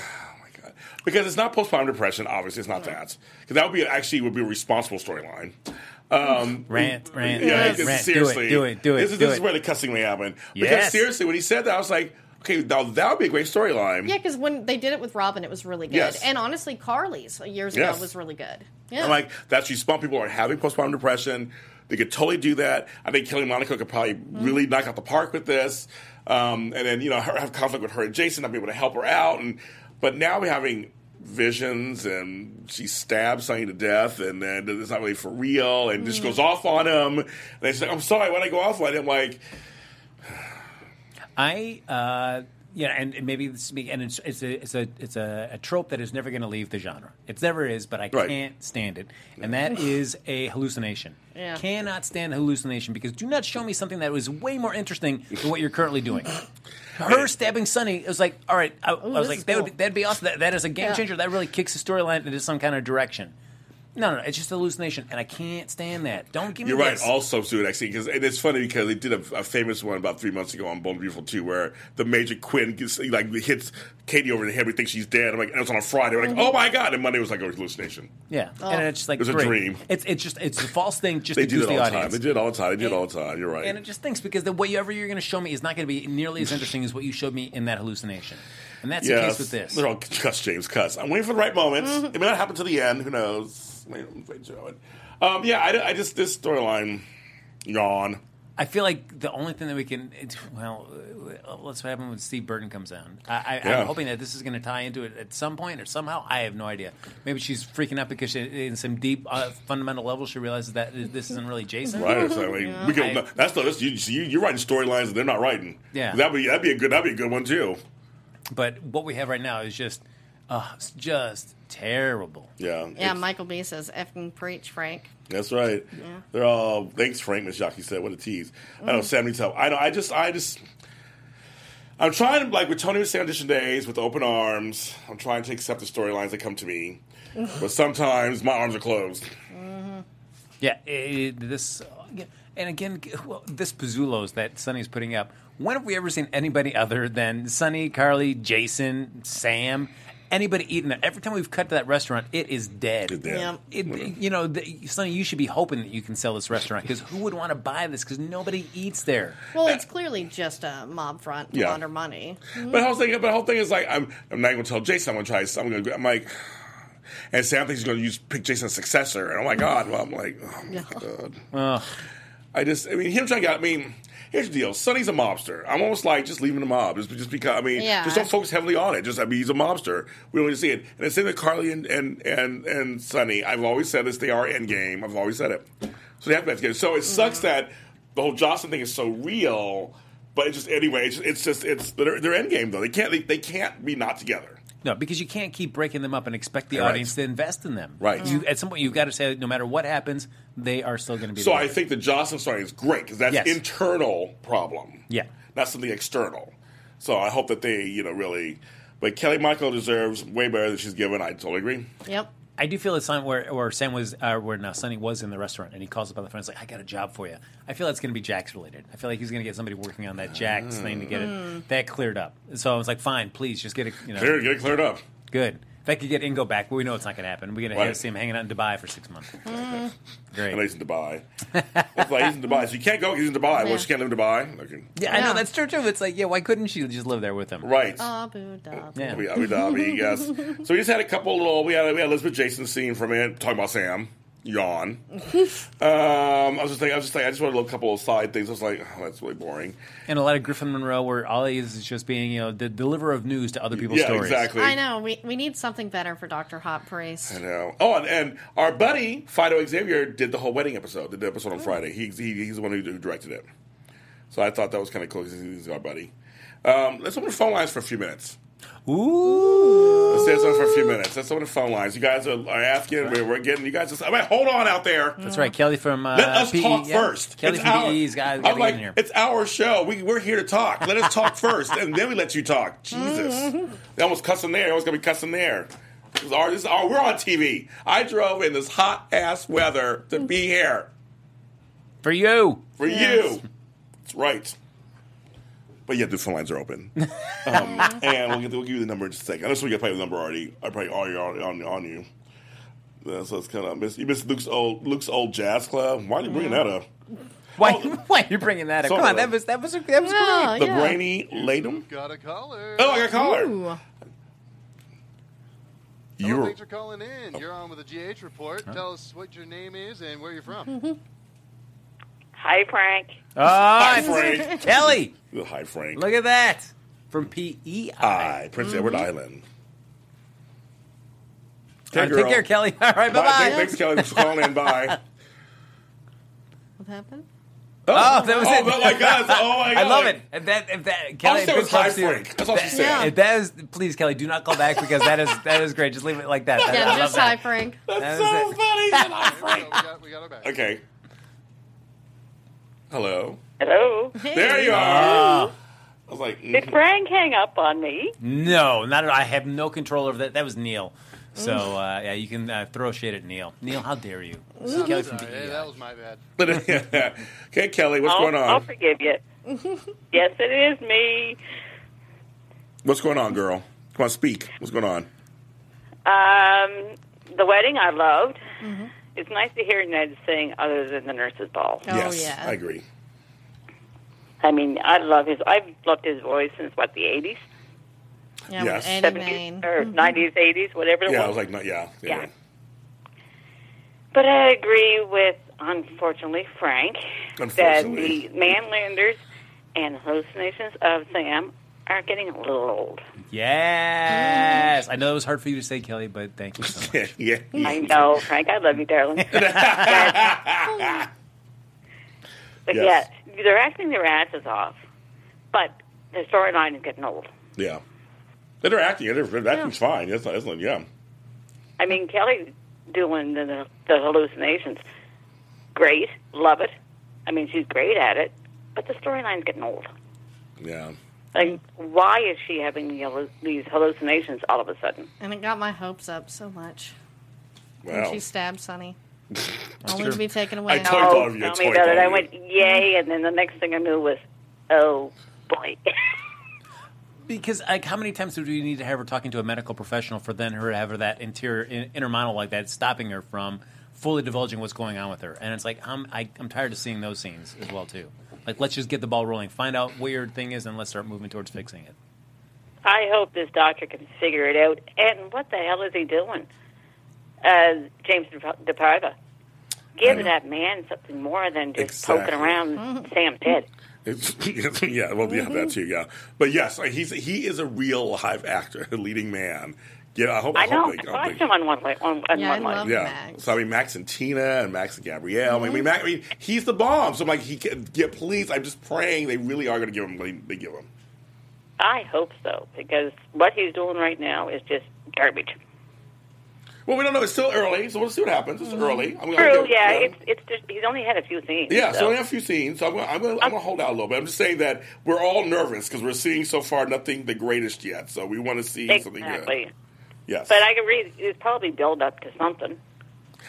because it's not postpartum depression. Obviously, it's not that. Because that would be actually would be a responsible storyline. Um,
Rant, rant,
yeah,
rant, rant.
seriously,
do it, do it, do it.
This is,
do
this is
it.
where the cussing may happen. Because
Yes.
seriously, when he said that, I was like, okay, now that would be a great storyline.
Yeah, because when they did it with Robin, it was really good.
Yes.
And honestly, Carly's years
Yes.
ago was really good. Yeah.
I'm like, that's response. People are having postpartum depression. They could totally do that. I think Kelly Monaco could probably really knock out the park with this. Um, and then, you know, her, have conflict with her and Jason, not be able to help her out. And But now we're having visions and she stabs Sonny to death and then it's not really for real and just goes off on him. And she's like, I'm sorry, why'd I go off on him? Like,
I uh, yeah, and and maybe this and it's it's a it's a it's a, a trope that is never going to leave the genre. It never is, but I
Right.
can't stand it, and that is a hallucination.
Yeah.
Cannot stand hallucination because do not show me something that was way more interesting than what you're currently doing. Her stabbing Sonny it was like, all right. I, I was
this
like,
is
that
cool.
would be, that'd be awesome. That, that is a game
Yeah.
changer. That really kicks the storyline into some kind of direction. No, no, no, it's just a hallucination, and I can't stand that. Don't give me
You're right.
this.
Also, Sue, actually, because and it's funny because they did a, a famous one about three months ago on Bold and Beautiful too, where the Major Quinn gets, like hits Katie over the head. We think she's dead. I'm like, and it was on a Friday. We're like, oh, oh my god! And Monday was like a hallucination.
Yeah, and oh. it's just like
It was a dream.
It's it's just it's a false thing just
They
to
do it
the
all the time.
audience.
They do it all the time. They do it all the time. You're right.
And it just thinks because the whatever you're going to show me is not going to be nearly as interesting as what you showed me in that hallucination, and that's the case with this.
They're all cuss, James, cuss. I'm waiting for the right moments. Mm-hmm. It may not happen to the end. Who knows? Wait, wait, show it. Um, yeah, I, I just this storyline, yawn.
I feel like the only thing that we can it, well, let's what happen when Steve Burton comes on. I, I,
Yeah.
I'm hoping that this is going to tie into it at some point or somehow. I have no idea. Maybe she's freaking out because she, in some deep uh, fundamental level she realizes that this isn't really Jason.
Right? So, I mean, we can,
I-
that's the that's, you, you, you're writing storylines that they're not writing.
Yeah.
that'd be that'd be a good that'd be a good one too.
But what we have right now is just uh, just terrible.
Yeah,
Yeah,
it's-
Michael B says, effing preach, Frank.
That's right. Yeah. They're all thanks, Frank. Miss Jackie said, "What a tease." I know mm. seventy tell. I know. I just, I just, I'm trying to like with Tony was saying audition days with open arms. I'm trying to accept the storylines that come to me, but sometimes my arms are closed. Mm-hmm.
Yeah, it, this and again, well, this Pozzulo's that Sonny's putting up. When have we ever seen anybody other than Sonny, Carly, Jason, Sam, anybody eating that? Every time we've cut to that restaurant, it is dead.
It's dead.
Yeah.
It, you know, the, Sonny, you should be hoping that you can sell this restaurant because who would want to buy this? Because nobody eats there.
Well, it's clearly just a mob front to
Yeah.
launder money.
But the whole thing, but the whole thing is like, I'm, I'm not going to tell Jason. I'm going to try. I'm going to. I'm like. And Sam thinks he's going to use pick Jason's successor, and oh my god! Well, I'm like, oh my god.
Ugh.
I just, I mean, him trying to get, I mean, here's the deal. Sonny's a mobster. I'm almost like just leaving the mob. Just, just because, I mean,
Yeah.
just don't focus heavily on it. Just, I mean, he's a mobster. We don't need to see it. And the same with Carly and, and, and, and Sonny. I've always said this. They are endgame. I've always said it. So they have to be together. So it sucks mm. that the whole Jocelyn thing is so real. But it's just, anyway, it's just, it's, just, it's they're, they're endgame, though. They can't, they, they can't be not together.
No, because you can't keep breaking them up and expect the
Right.
audience to invest in them.
Right.
You, at some point, you've got to say, no matter what happens, they are still going to be.
So
there.
I think the Jocelyn story is great because that's
Yes.
internal problem.
Yeah.
Not something external. So I hope that they, you know, really. But Kelly Michael deserves way better than she's given. I totally agree.
Yep.
I do feel it's time where, where Sam was, uh, where now Sonny was in the restaurant, and he calls up on the phone. It's like, I got a job for you. I feel that's going to be Jax related. I feel like he's going to get somebody working on that Jax thing to get it that cleared up. So I was like, fine, please, just get it. You know,
Clear, get it cleared up.
good. If I could get Ingo back, but we know it's not going to happen. We're going
Right.
to see him hanging out in Dubai for six months. Mm-hmm. Great.
And he's in Dubai. It's like he's in Dubai. So you can't go. he's in Dubai.
Yeah.
Well, she can't live in Dubai. Okay.
Yeah, I know that's true too. It's like, yeah, why couldn't she just live there with him?
Right.
Abu Dhabi.
Yeah.
Abu Abu Dhabi, yes. So we just had a couple little. We had we had Elizabeth Jason scene from it talking about Sam. Yawn. um, I was just like, I was just like, I just wanted a little couple of side things. I was like, oh, that's really boring.
And a lot of Griffin Munro, where all he is is just being, you know, the deliverer of news to other people's
yeah,
stories.
exactly.
I know. We, we need something better for Dr. Hot Priest.
I know. Oh, and, and our buddy Phideaux Xavier did the whole wedding episode. Did the episode on
Oh.
Friday. He, he he's the one who directed it. So I thought that was kind of cool. 'cause He's our buddy. Um, let's open the phone lines for a few minutes.
Ooh.
Let's stay on for a few minutes. Let's open the phone lines. You guys are, are asking. We're, we're getting. You guys. Just, I mean, hold on out there.
That's right, Kelly from uh,
Let us
PE,
talk
yeah.
first.
Kelly
it's
from
our,
PE's got, got
I'm like,
in here.
it's our show. We, we're here to talk. Let us talk first, and then we let you talk. Jesus, they almost cussing there. They almost gonna be cussing there. This is our, this is our, we're on TV. I drove in this hot ass weather to be here
For you.
for
Yes.
you. That's right. But yeah, the phone lines are open, um, and we'll, get, we'll give you the number in just a second. Unless we get probably the number already. I probably already on, on, on you. Yeah, so it's kind of miss. You miss Luke's old Luke's old jazz club. Why are you bringing that up?
Why,
Oh.
why are you bringing that up?
So-
Come on, that was that was that was
Yeah,
The
yeah.
brainy Latham.
Got a caller.
Oh, I got a caller.
Ooh.
Hello,
You're
thanks for calling in. You're on with the GH report. Tell us what your name is and where you're from.
Hi, Frank.
Oh,
hi, Frank.
Kelly.
Hi, Frank.
Look at that from PEI.
Hi, Prince mm-hmm. Edward Island.
All right, take care, Kelly. All right, bye
Bye.
bye.
Thanks, Kelly, for calling in. Bye.
What happened?
Oh. oh, that was
oh,
it.
Oh my God! Oh my God!
I love it. If that, if that, oh, Kelly,
All she said
big
was hi,
props to you.
Frank. That's all she
That-
said.
Yeah.
If that is, please, Kelly, do not call back because that is that is great. Just leave it like that. I
Yeah,
love
just
that.
hi, Frank.
That's
was
so
it.
funny. He hi, Frank.
we, got, we got her back.
Okay. Hello.
Hello.
There you are. I was like,
Did
mhm.
Frank hang up on me?
No, not at all. I have no control over that. That was Neil. So uh, yeah, you can uh, throw shade at Neil. Neil, how dare you? This is Kelly from
Sorry, hey, that was my bad.
okay, Kelly, what's
I'll,
going on?
I'll forgive you. yes, it is me.
What's going on, girl? Come on, speak. What's going on?
Um, the wedding I loved. It's nice to hear Ned sing other than the nurse's ball.
Oh,
yes,
yeah.
I agree.
I mean, I love his. I've loved his voice since what the eighties,
Yeah,
Yes.
Seventies, or nineties, eighties, whatever it was.
Yeah, I
was.
was like, no, yeah, yeah.
Yeah. But I agree with, unfortunately, Frank,
Unfortunately.
that the manlanders and hallucinations of Sam are getting a little old.
Yes, I know it was hard for you to say, Kelly, but thank you so much.
yeah, yeah.
I know, Frank. I love you, darling. but
Yes.
yeah, they're acting their asses off. But the storyline is getting old.
yeah. They're acting. They're, they're acting's fine. That's not, that's not, yeah.
I mean, Kelly doing the, the hallucinations, great, love it. I mean, she's great at it. But the storyline's getting old.
Yeah.
Like, why is she having the, these hallucinations all of a sudden?
And it got my hopes up so much. When
Wow.
she stabbed Sonny. Only to be taken away.
I told- I thought of oh, you,
tell
I
me
totally
about it. I went, yay, and then the next thing I knew was, oh boy.
Because like, how many times do we need to have her talking to a medical professional for then her to have her that interior in, inner monologue like that, stopping her from fully divulging what's going on with her? And it's like I'm I, I'm tired of seeing those scenes as well too. Like let's just get the ball rolling, find out what your thing is, and let's start moving towards fixing it.
I hope this doctor can figure it out. And what the hell is he doing? Uh, James DePaiva. Give that man something more than just poking around Sam's head.
It's, yeah, well, yeah, that mm-hmm. too, yeah. But yes, he's he is a real live actor, a leading man. Yeah, I hope.
I know.
hope they-
I
hope
watched him on one way. On, on
Yeah,
one way.
love-
Yeah.
Max.
So I mean, Max and Tina and Max and Gabrielle. I mean, mm-hmm. Max, I mean, he's the bomb. So I'm like, he can get. Please, I'm just praying they really are going to give him what they give him.
I hope so because what he's doing right now is just garbage.
Well, we don't know. It's still early, so we'll see what happens. It's early. I'm gonna
True,
give-
yeah, it's it's just he's only had a few scenes.
Yeah, so
so.
we a few scenes. So I'm gonna, I'm gonna, I'm gonna hold out a little bit. I'm just saying that we're all nervous because we're seeing so far nothing the greatest yet. So we want to see something
exactly.
good. Yes,
But I can read. It's probably build up to something.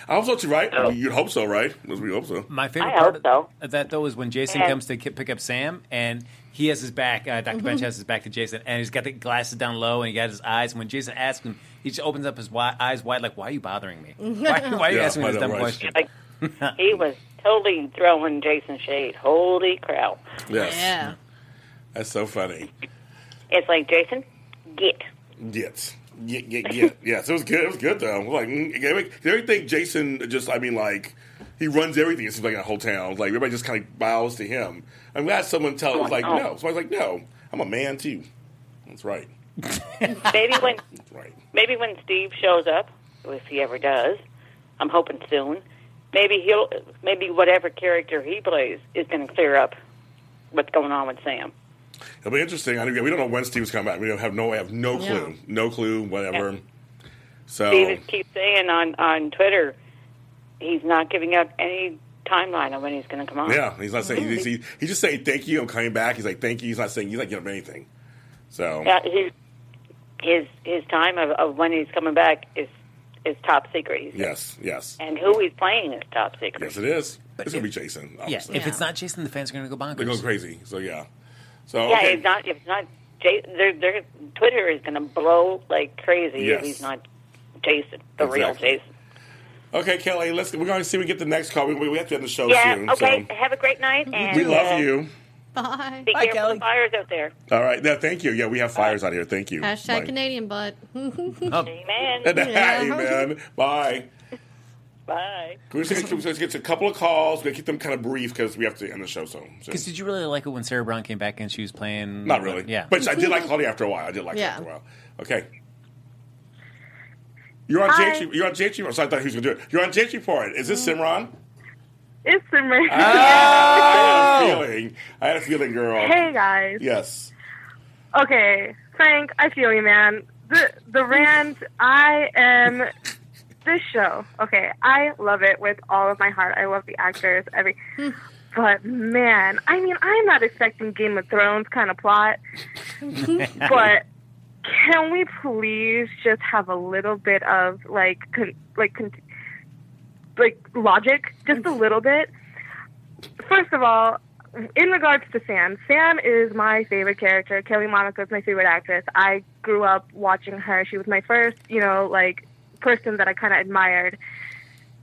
I hope so too, right?
Oh.
You'd hope so, right? We hope so.
My favorite
I
part
hope so.
of that though is when Jason
And-
comes to pick up Sam and he has his back. Uh, doctor Bensch has his back to Jason, and he's got the glasses down low, and he got his eyes. And when Jason asks him, he just opens up his wi- eyes wide, like, "Why are you bothering me? Why, why are you
Yeah,
asking me
I
this
know,
dumb
right.
question?"
Like he was totally throwing Jason shade. Holy crap!
Yes,
Yeah.
that's so funny.
It's like Jason, get.
Yes. Get, get, get. yes, it was good. It was good though. Like mm, every- everything, Jason just. I mean, like he runs everything. It seems like in the whole town. Like everybody just kind of bows to him. I'm glad someone tells us like
Oh.
no. So I was like, no, I'm a man too. That's right.
Maybe when
right.
maybe when Steve shows up, if he ever does, I'm hoping soon. Maybe he'll maybe whatever character he plays is going to clear up what's going on with Sam.
It'll be interesting. I, we don't know when Steve's coming back. We don't have no. Have no
Yeah.
clue. No clue. Whatever.
Yeah.
So
Steve keeps saying on on Twitter he's not giving up any timeline on when he's going to come on.
yeah, he's not saying. He's, he, he's just saying thank you. I'm coming back. He's like thank you. He's not saying he's not giving up anything. So
Yeah, his his his time of, of when he's coming back is is top secret. He said.
yes, yes,
And who he's playing is top secret.
yes, it is.
But
it's gonna be
if-
Jason.
Yeah,
Obviously.
if it's not Jason, the fans are going to go bonkers.
they're going crazy. So yeah. So
Yeah,
okay.
it's not. If it's not, Jay, they're, they're, Twitter is going to blow like crazy
Yes.
if he's not Jason, the real Jason.
Okay, Kelly, let's. We're going to see if we get the next call. We, we have to end the show
Yeah.
soon.
okay.
So
Have a great night. And
we love
uh,
you.
Bye.
Be
Bye,
careful
Kelly.
of fires out there.
All right. Yeah, thank you. Yeah, we have fires out here. Thank you.
Hashtag
Bye.
Canadian butt. Oh.
Amen.
Hey, man. Bye.
Bye.
We're just going to get a couple of calls. We're going to keep them kind of brief because we have to end the show soon. So-
Because did you really like it when Sarah Brown came back and she was playing?
Not really.
Yeah.
But I did like Claudia after a while. I did like her
Yeah.
after a while. Okay. You're on
Hi.
JH. You're on JH. So I thought he was going to do it. You're on JH Report. Is this mm. Simran?
It's Simran.
I had a feeling. I had a feeling, girl.
Hey guys.
Yes.
Okay, Frank, I feel you, man. The the rant. I am this show. Okay, I love it with all of my heart. I love the actors, every. But man, I mean, I'm not expecting Game of Thrones kind of plot. but can we please just have a little bit of like, con- like, con- like logic, just a little bit? First of all, in regards to Sam, Sam is my favorite character. Kelly Monaco is my favorite actress. I grew up watching her. She was my first, you know, like person that I kind of admired.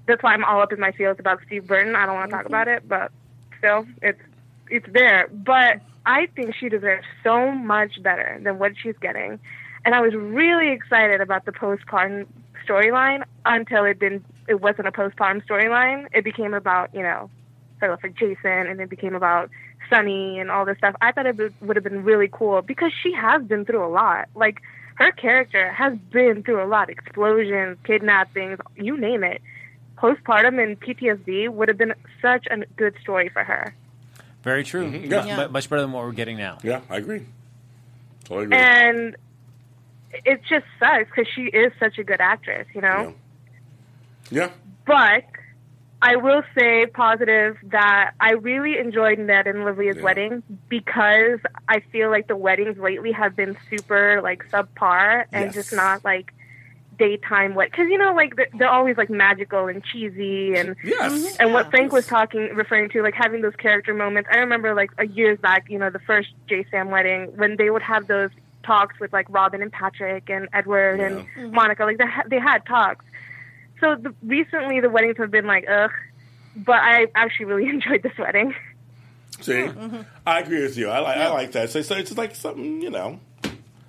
That's why I'm all up in my feels about Steve Burton. I don't want to talk mm-hmm. about it, but still, it's it's there. But I think she deserves so much better than what she's getting. And I was really excited about the postpartum storyline until it didn't. It wasn't a postpartum storyline. It became about you know her love for Jason, and it became about Sonny and all this stuff. I thought it would- would have been really cool because she has been through a lot. Like her character has been through a lot: explosions, kidnappings, you name it. Postpartum and PTSD would have been such a good story for her.
Very true.
Yeah.
Yeah.
Mu- Much better than what we're getting now.
Yeah, I agree. Totally agree.
And it just sucks because she is such a good actress, you know.
yeah.
But I will say positive that I really enjoyed Ned and Livia's
Yeah.
wedding because I feel like the weddings lately have been super like subpar and
Yes.
just not like daytime wed because you know like they're, they're always like magical and cheesy and
Yes.
and what Frank was talking, referring to, like having those character moments. I remember, like a years back, you know, the first J Sam wedding when they would have those talks with like Robin and Patrick and Edward and mm-hmm. Monica. Like they ha- they had talks. So the, recently, the weddings have been like ugh, but I actually really enjoyed this wedding.
See, I agree with you. I like I like that. So, so it's like something you know,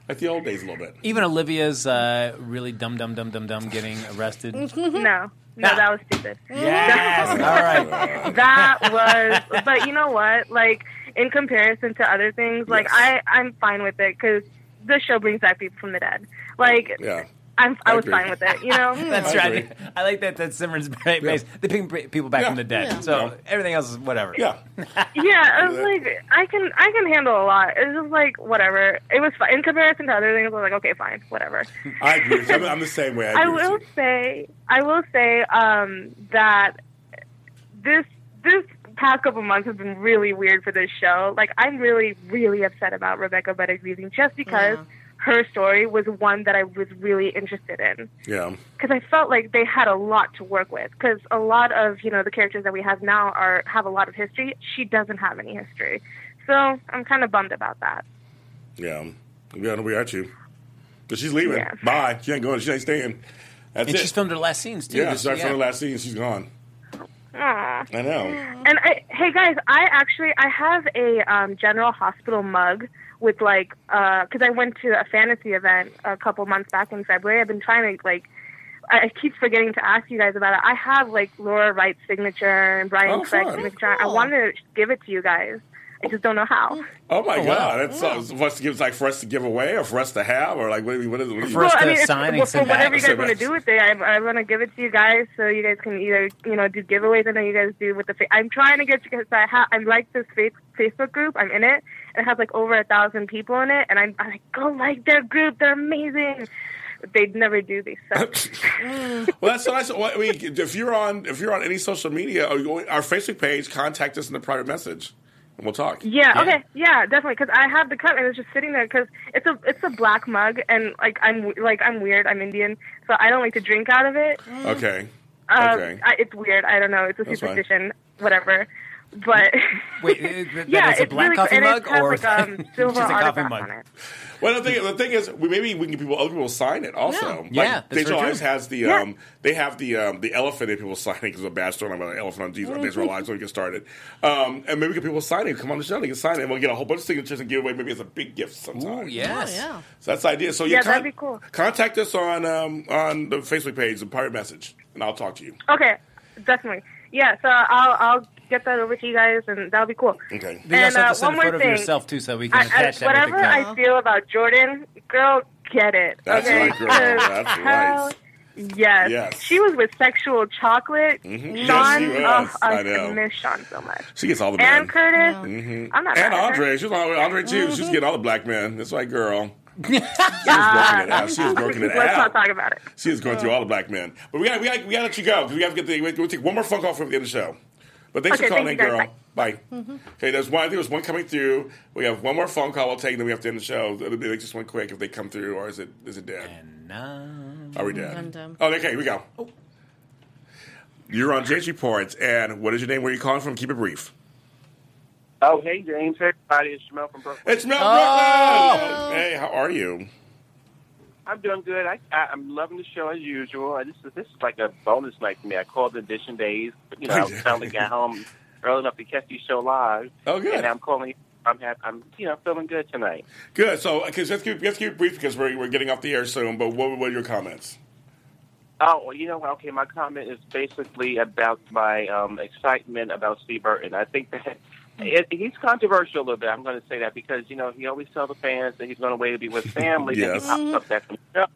like the old days a little bit.
Even Olivia's uh, really dumb, dumb, dumb, dumb, dumb getting arrested.
no, no, that was stupid.
yes. All right.
that was but you know what like in comparison to other things like
Yes.
i i'm fine with it because the show brings back people from the dead like
Yeah.
I'm, I
I
was
agree.
fine with it. You know.
That's
I
right.
agree.
I like that. That Simran's base. They bring people back
Yeah.
from the dead.
Yeah.
So
Yeah.
everything else is whatever.
Yeah.
yeah, I was like, I can, I can handle a lot. It's just like whatever. It was fine in comparison to other things. I was like, okay, fine, whatever.
I agree. I'm, I'm the same way. I,
I will say, I will say um, that this this past couple months have been really weird for this show. Like, I'm really, really upset about Rebecca Butters leaving, just because
Yeah.
Her story was one that I was really interested in.
Yeah.
Because I felt like they had a lot to work with. Because a lot of you know the characters that we have now are have a lot of history. She doesn't have any history, so I'm kind of bummed about that.
Yeah. Yeah, we are too. But she's leaving.
Yeah.
Bye. She ain't going. She ain't staying. That's
And
it.
she's filmed her last scenes too.
yeah,
she's
started from the last scene. She's gone.
Aw.
I know.
And I, hey guys, I actually I have a um, General Hospital mug with like because I went to a fantasy event a couple months back in February. I've been trying to like I I keep forgetting to ask you guys about it. I have like Laura Wright's signature and Brian
Oh,
Craig's
fun.
signature. I
Cool.
wanted to give it to you guys. I just don't know how.
Oh my
Oh, wow.
god! That's uh, for us to give, like for us to give away, or for us to have, or like what? What is it? What is it?
For us to
it's-
sign
well, for whatever
back.
you guys
Send
want to do with it, I, I want to give it to you guys so you guys can either you know do giveaways. I know you guys do with the. Fa- I'm trying to get you because I ha- I like this fa- Facebook group. I'm in it. And It has like over a thousand people in it, and I'm, I'm like, go like their group. They're amazing. But They'd never do. They suck.
Well, that's so nice. Well, I mean, if you're on if you're on any social media, or our Facebook page, contact us in a private message, and we'll talk.
Yeah, okay, yeah, definitely. Because I have the cup and it's just sitting there. Because it's a it's a black mug, and like I'm like I'm weird. I'm Indian, so I don't like to drink out of it.
Okay.
Um,
Okay.
I, it's weird. I don't know. It's a superstition. Whatever. But
Wait, that
yeah,
is a
it's
black
really
coffee mug or
like, um, silver
just a coffee mug?
on it.
Well, the thing, the thing is, we maybe we can get people other people sign it also.
Yeah.
Like,
Yeah, that's
Digital Eyes has the
Yeah.
um, they have the um, the elephant that people signing because of a bad story about an elephant on Jesus on Days of Our Lives when we get started. Um, and maybe we get people signing, come on the show, they can sign it, and we'll get a whole bunch of signatures and give away maybe as a big gift sometime.
Ooh, yes.
Oh, yeah.
So that's the idea. So
Yeah,
yeah,
that'd be cool.
Contact us on um, on the Facebook page, the pirate message, and I'll talk to you.
Okay, definitely. Yeah, so I'll I'll get that over to you guys, and that'll be cool.
Okay.
You also
And,
have
uh,
to send
one
a
more
photo of
thing.
yourself too, so we can
I, I,
that
whatever
with the
I feel about Jordan, girl, get it.
That's
okay?
right, girl. That's right.
Yes.
Yes.
She was with sexual chocolate.
Mhm.
Sean,
Yes, she was.
oh, I,
I
miss Sean so much.
She gets all the
And
men.
And Curtis,
Mhm.
I'm not
And
mad at her.
Andre, she's all Andre too. She's getting all the black men. That's right, girl. She was
Ah,
working it out. She was working it
Let's not talk about it.
She is going through all the black men. But we got we got we got to let you go because we got to get the. We'll take one more phone call for the end of the show. But thanks
Okay,
for calling
thank
in, girl.
guys.
Bye. Okay, there's one. I think there's one coming through. We have one more phone call. We'll take. Then we have to end the show. It'll be like just one quick if they come through, or is it is it dead?
And now-
Are we dead?
I'm.
Oh, okay. Here we go. Oh. You're on James Reports, and what is your name? Where are you calling from? Keep it brief.
Oh, hey, James. Hey, everybody. It's Jamel from Brooklyn.
It's Mel
Oh.
Brooklyn. Hey, how are you?
I'm doing good. I, I, I'm loving the show as usual. I, this, is, this is like a bonus night for me. I called the edition days. You know, I finally got home early enough to catch the show live.
Oh, good.
And I'm calling. I'm happy. I'm, you know, feeling good tonight.
Good. So, because let's keep let's keep it brief because we're, we're getting off the air soon. But what, were your comments?
Oh, well, you know what? Okay, my comment is basically about my um, excitement about Steve Burton. I think that it, he's controversial a little bit. I'm going to say that because you know he always tells the fans that he's going away to be with family.
Yes.
Then he pops up that show.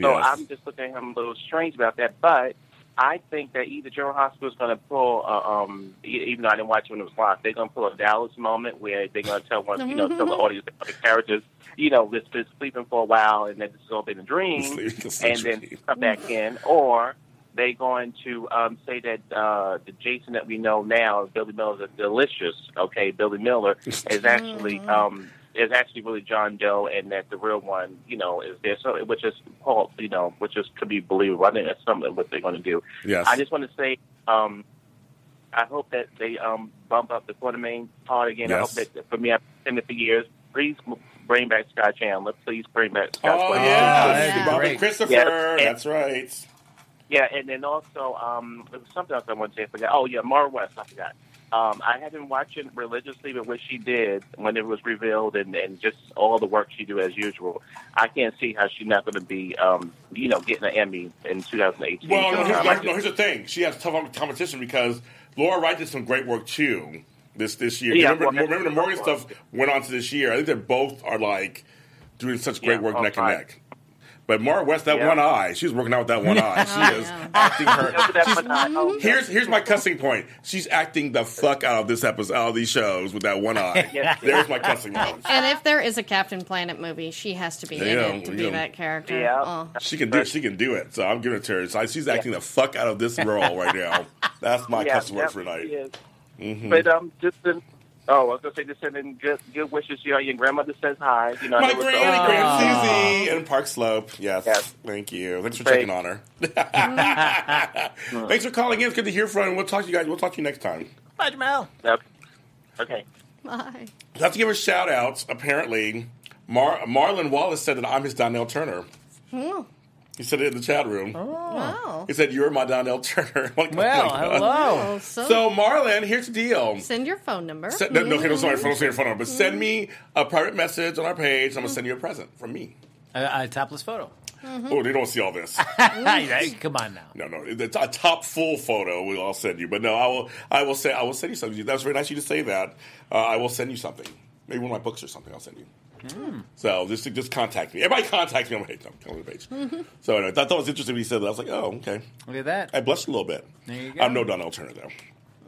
So
Yes.
I'm just looking at him a little strange about that. But I think that either General Hospital is going to pull, uh, um, e- even though I didn't watch when it was live, they're going to pull a Dallas moment where they're going to tell one, you know, tell the audience that the characters, you know, this been sleeping for a while and that this has all been a dream, and
a
then
dream.
come back in, or they going to um, say that uh, the Jason that we know now, Billy Miller, is delicious. Okay, Billy Miller is actually um, is actually really John Doe, and that the real one, you know, is there. So, which is Paul, you know, which is could be believable. I think that's something what they're going to do.
Yes.
I just want to say, um, I hope that they um, bump up the Quartermaine part again. I hope
Yes.
that for me, I've been it for years. Please bring back Scott Chandler. Please bring back Scott.
Oh
Chandler.
yeah,
that'd be
Robert
great.
Christopher.
Yeah.
That's right.
Yeah, and then also um, there was something else I wanted to say. I forgot. Oh yeah, Maura West. I forgot. Um, I have been watching religiously, but what she did when it was revealed, and, and just all the work she do as usual, I can't see how she's not going to be, um, you know, getting an Emmy in 2018.
Well, no, here's, no, here's the thing. She has tough competition because Laura Wright did some great work too this this year.
Yeah,
remember,
well,
remember the Morgan stuff went on to this year. I think they both are like doing such great
Yeah,
work
all
neck and neck. But Maura West, that
Yeah.
one eye, she's working out with that one eye. She is acting her.
Look at that one eye.
Here's here's my cussing point. She's acting the fuck out of this episode, out of these shows with that one eye.
Yes.
There's my cussing point.
And if there is a Captain Planet movie, she has to be in it to be that character.
Yeah.
Oh.
She can do it. She can do it. So I'm giving it to her. So she's acting the fuck out of this role right now. That's my
yeah,
cussing word for tonight.
she is.
Mhm.
But um, just in, oh, I was gonna say just sending good good wishes. You know, your grandmother says hi. You know,
My
it so-
granny. Grand Susie, and Park Slope. Yes.
Yes.
Thank you. Thanks for
Great.
checking on her. Thanks for calling in. It's good to hear from you. We'll talk to you guys. We'll talk to you next time.
Bye, Jamal.
Yep. okay.
Bye.
I have to give her shout outs. Apparently, Mar- Marlon Wallace said that I'm his Donnell Turner.
Hmm.
He said it in the chat room.
Wow.
He said, You're my Donnell Turner. Like, oh
Well,
my
hello.
Oh, so,
So, Marlon, here's the deal.
send your phone number.
Send, no, no, okay, no, sorry, don't say your phone number, but
Mm-hmm.
send me a private message on our page. and I'm going to send you a present from me.
A, a topless photo.
Mm-hmm.
Oh, they don't see all this.
Come on now.
No, no, it's a top full photo. We'll all send you, but no, I will. I will say I will send you something. That was very nice of you to say that. Uh, I will send you something. Maybe one of my books or something. I'll send you. Hmm. So just just contact me. Everybody contact me I'm on my page. On the page. So anyway, I thought it was interesting when he said that. I was like, oh, okay.
Look at that.
I blushed a little bit.
There you go.
I'm no Donnell Turner though.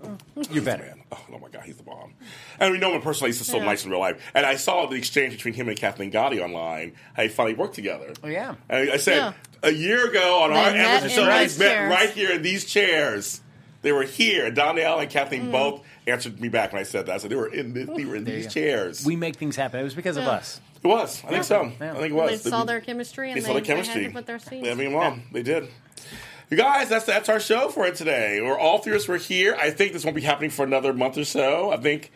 Oh.
You're better.
Man. Oh, oh my God, he's the bomb. And we know him personally. He's just so
Yeah.
nice in real life. And I saw the exchange between him and Kathleen Gati online. How they finally worked together.
Oh, yeah.
And I said
Yeah.
a year ago on
They
our Everton show, they met right here in these chairs. They were here. Donnell and Kathleen
Mm-hmm.
both answered me back when I said that. So they were in this, they were in
There
these chairs.
We make things happen. It was because of us.
it was. I think so.
Yeah.
I think it was.
They saw their chemistry and
they
they,
saw the
they
chemistry.
had to put their scenes.
I mean, well, they did. You guys, that's that's our show for it today. We're all three of us were here. I think this won't be happening for another month or so. I think.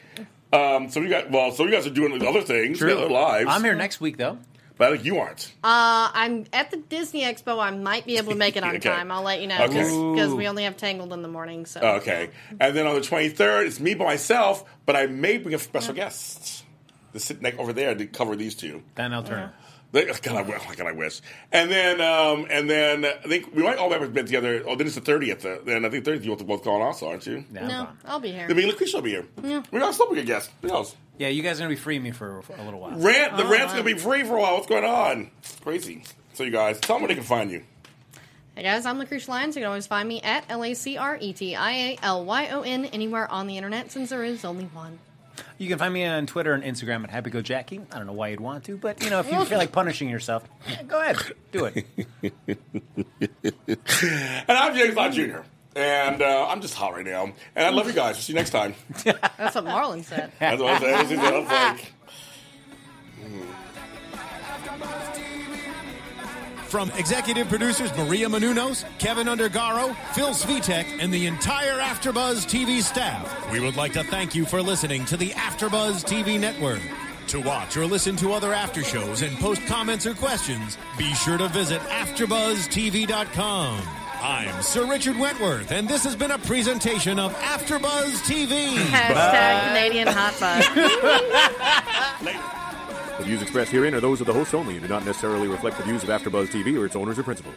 Um, so you guys, well, so you guys are doing other things,
True.
other lives.
I'm here next week, though.
But I think you aren't.
Uh, I'm at the Disney Expo. I might be able to make it on
Okay.
time. I'll let you know because
Ooh.
we only have Tangled in the morning. So
Okay, and then on the 23rd, it's me by myself, but I may bring a special guest to sit next over there to cover these two.
Donnell Turner.
They- God, I, wish- God, I wish. And then, um, and then I think we might all have been together. Oh, then it's the 30th. uh, Then I think 30th you both gone also, aren't you?
Yeah, I'm
no,
gone.
I'll be here.
I mean, Lacretia will be here. We got still be a guest. Who knows?
Yeah, you guys are going to be freeing me for, for a little while.
Rant. The
Oh,
rant's gonna be um, free for a while. What's going on? Crazy. So you guys, tell them where they can find you.
Hey guys, I'm Lacretia Lyons. You can always find me at L A C R E T I A L Y O N anywhere on the internet since there is only one.
You can find me on Twitter and Instagram at HappyGoJackie. I don't know why you'd want to, but you know, if you feel like punishing yourself, go ahead, do it.
And I'm James Lott Jr. And uh, I'm just hot right now. And I love you guys. See you next time.
That's what Marlon said.
That's what I said. That's what I was like.
From executive producers Maria Menounos, Keven Undergaro, Phil Svitek, and the entire AfterBuzz TV staff, we would like to thank you for listening to the AfterBuzz TV network. To watch or listen to other after shows and post comments or questions, be sure to visit AfterBuzzTV.com. I'm Sir Richard Wentworth, and this has been a presentation of AfterBuzz TV.
Hashtag Canadian hot bud.
The views expressed herein are those of the hosts only and do not necessarily reflect the views of AfterBuzz TV or its owners or principals.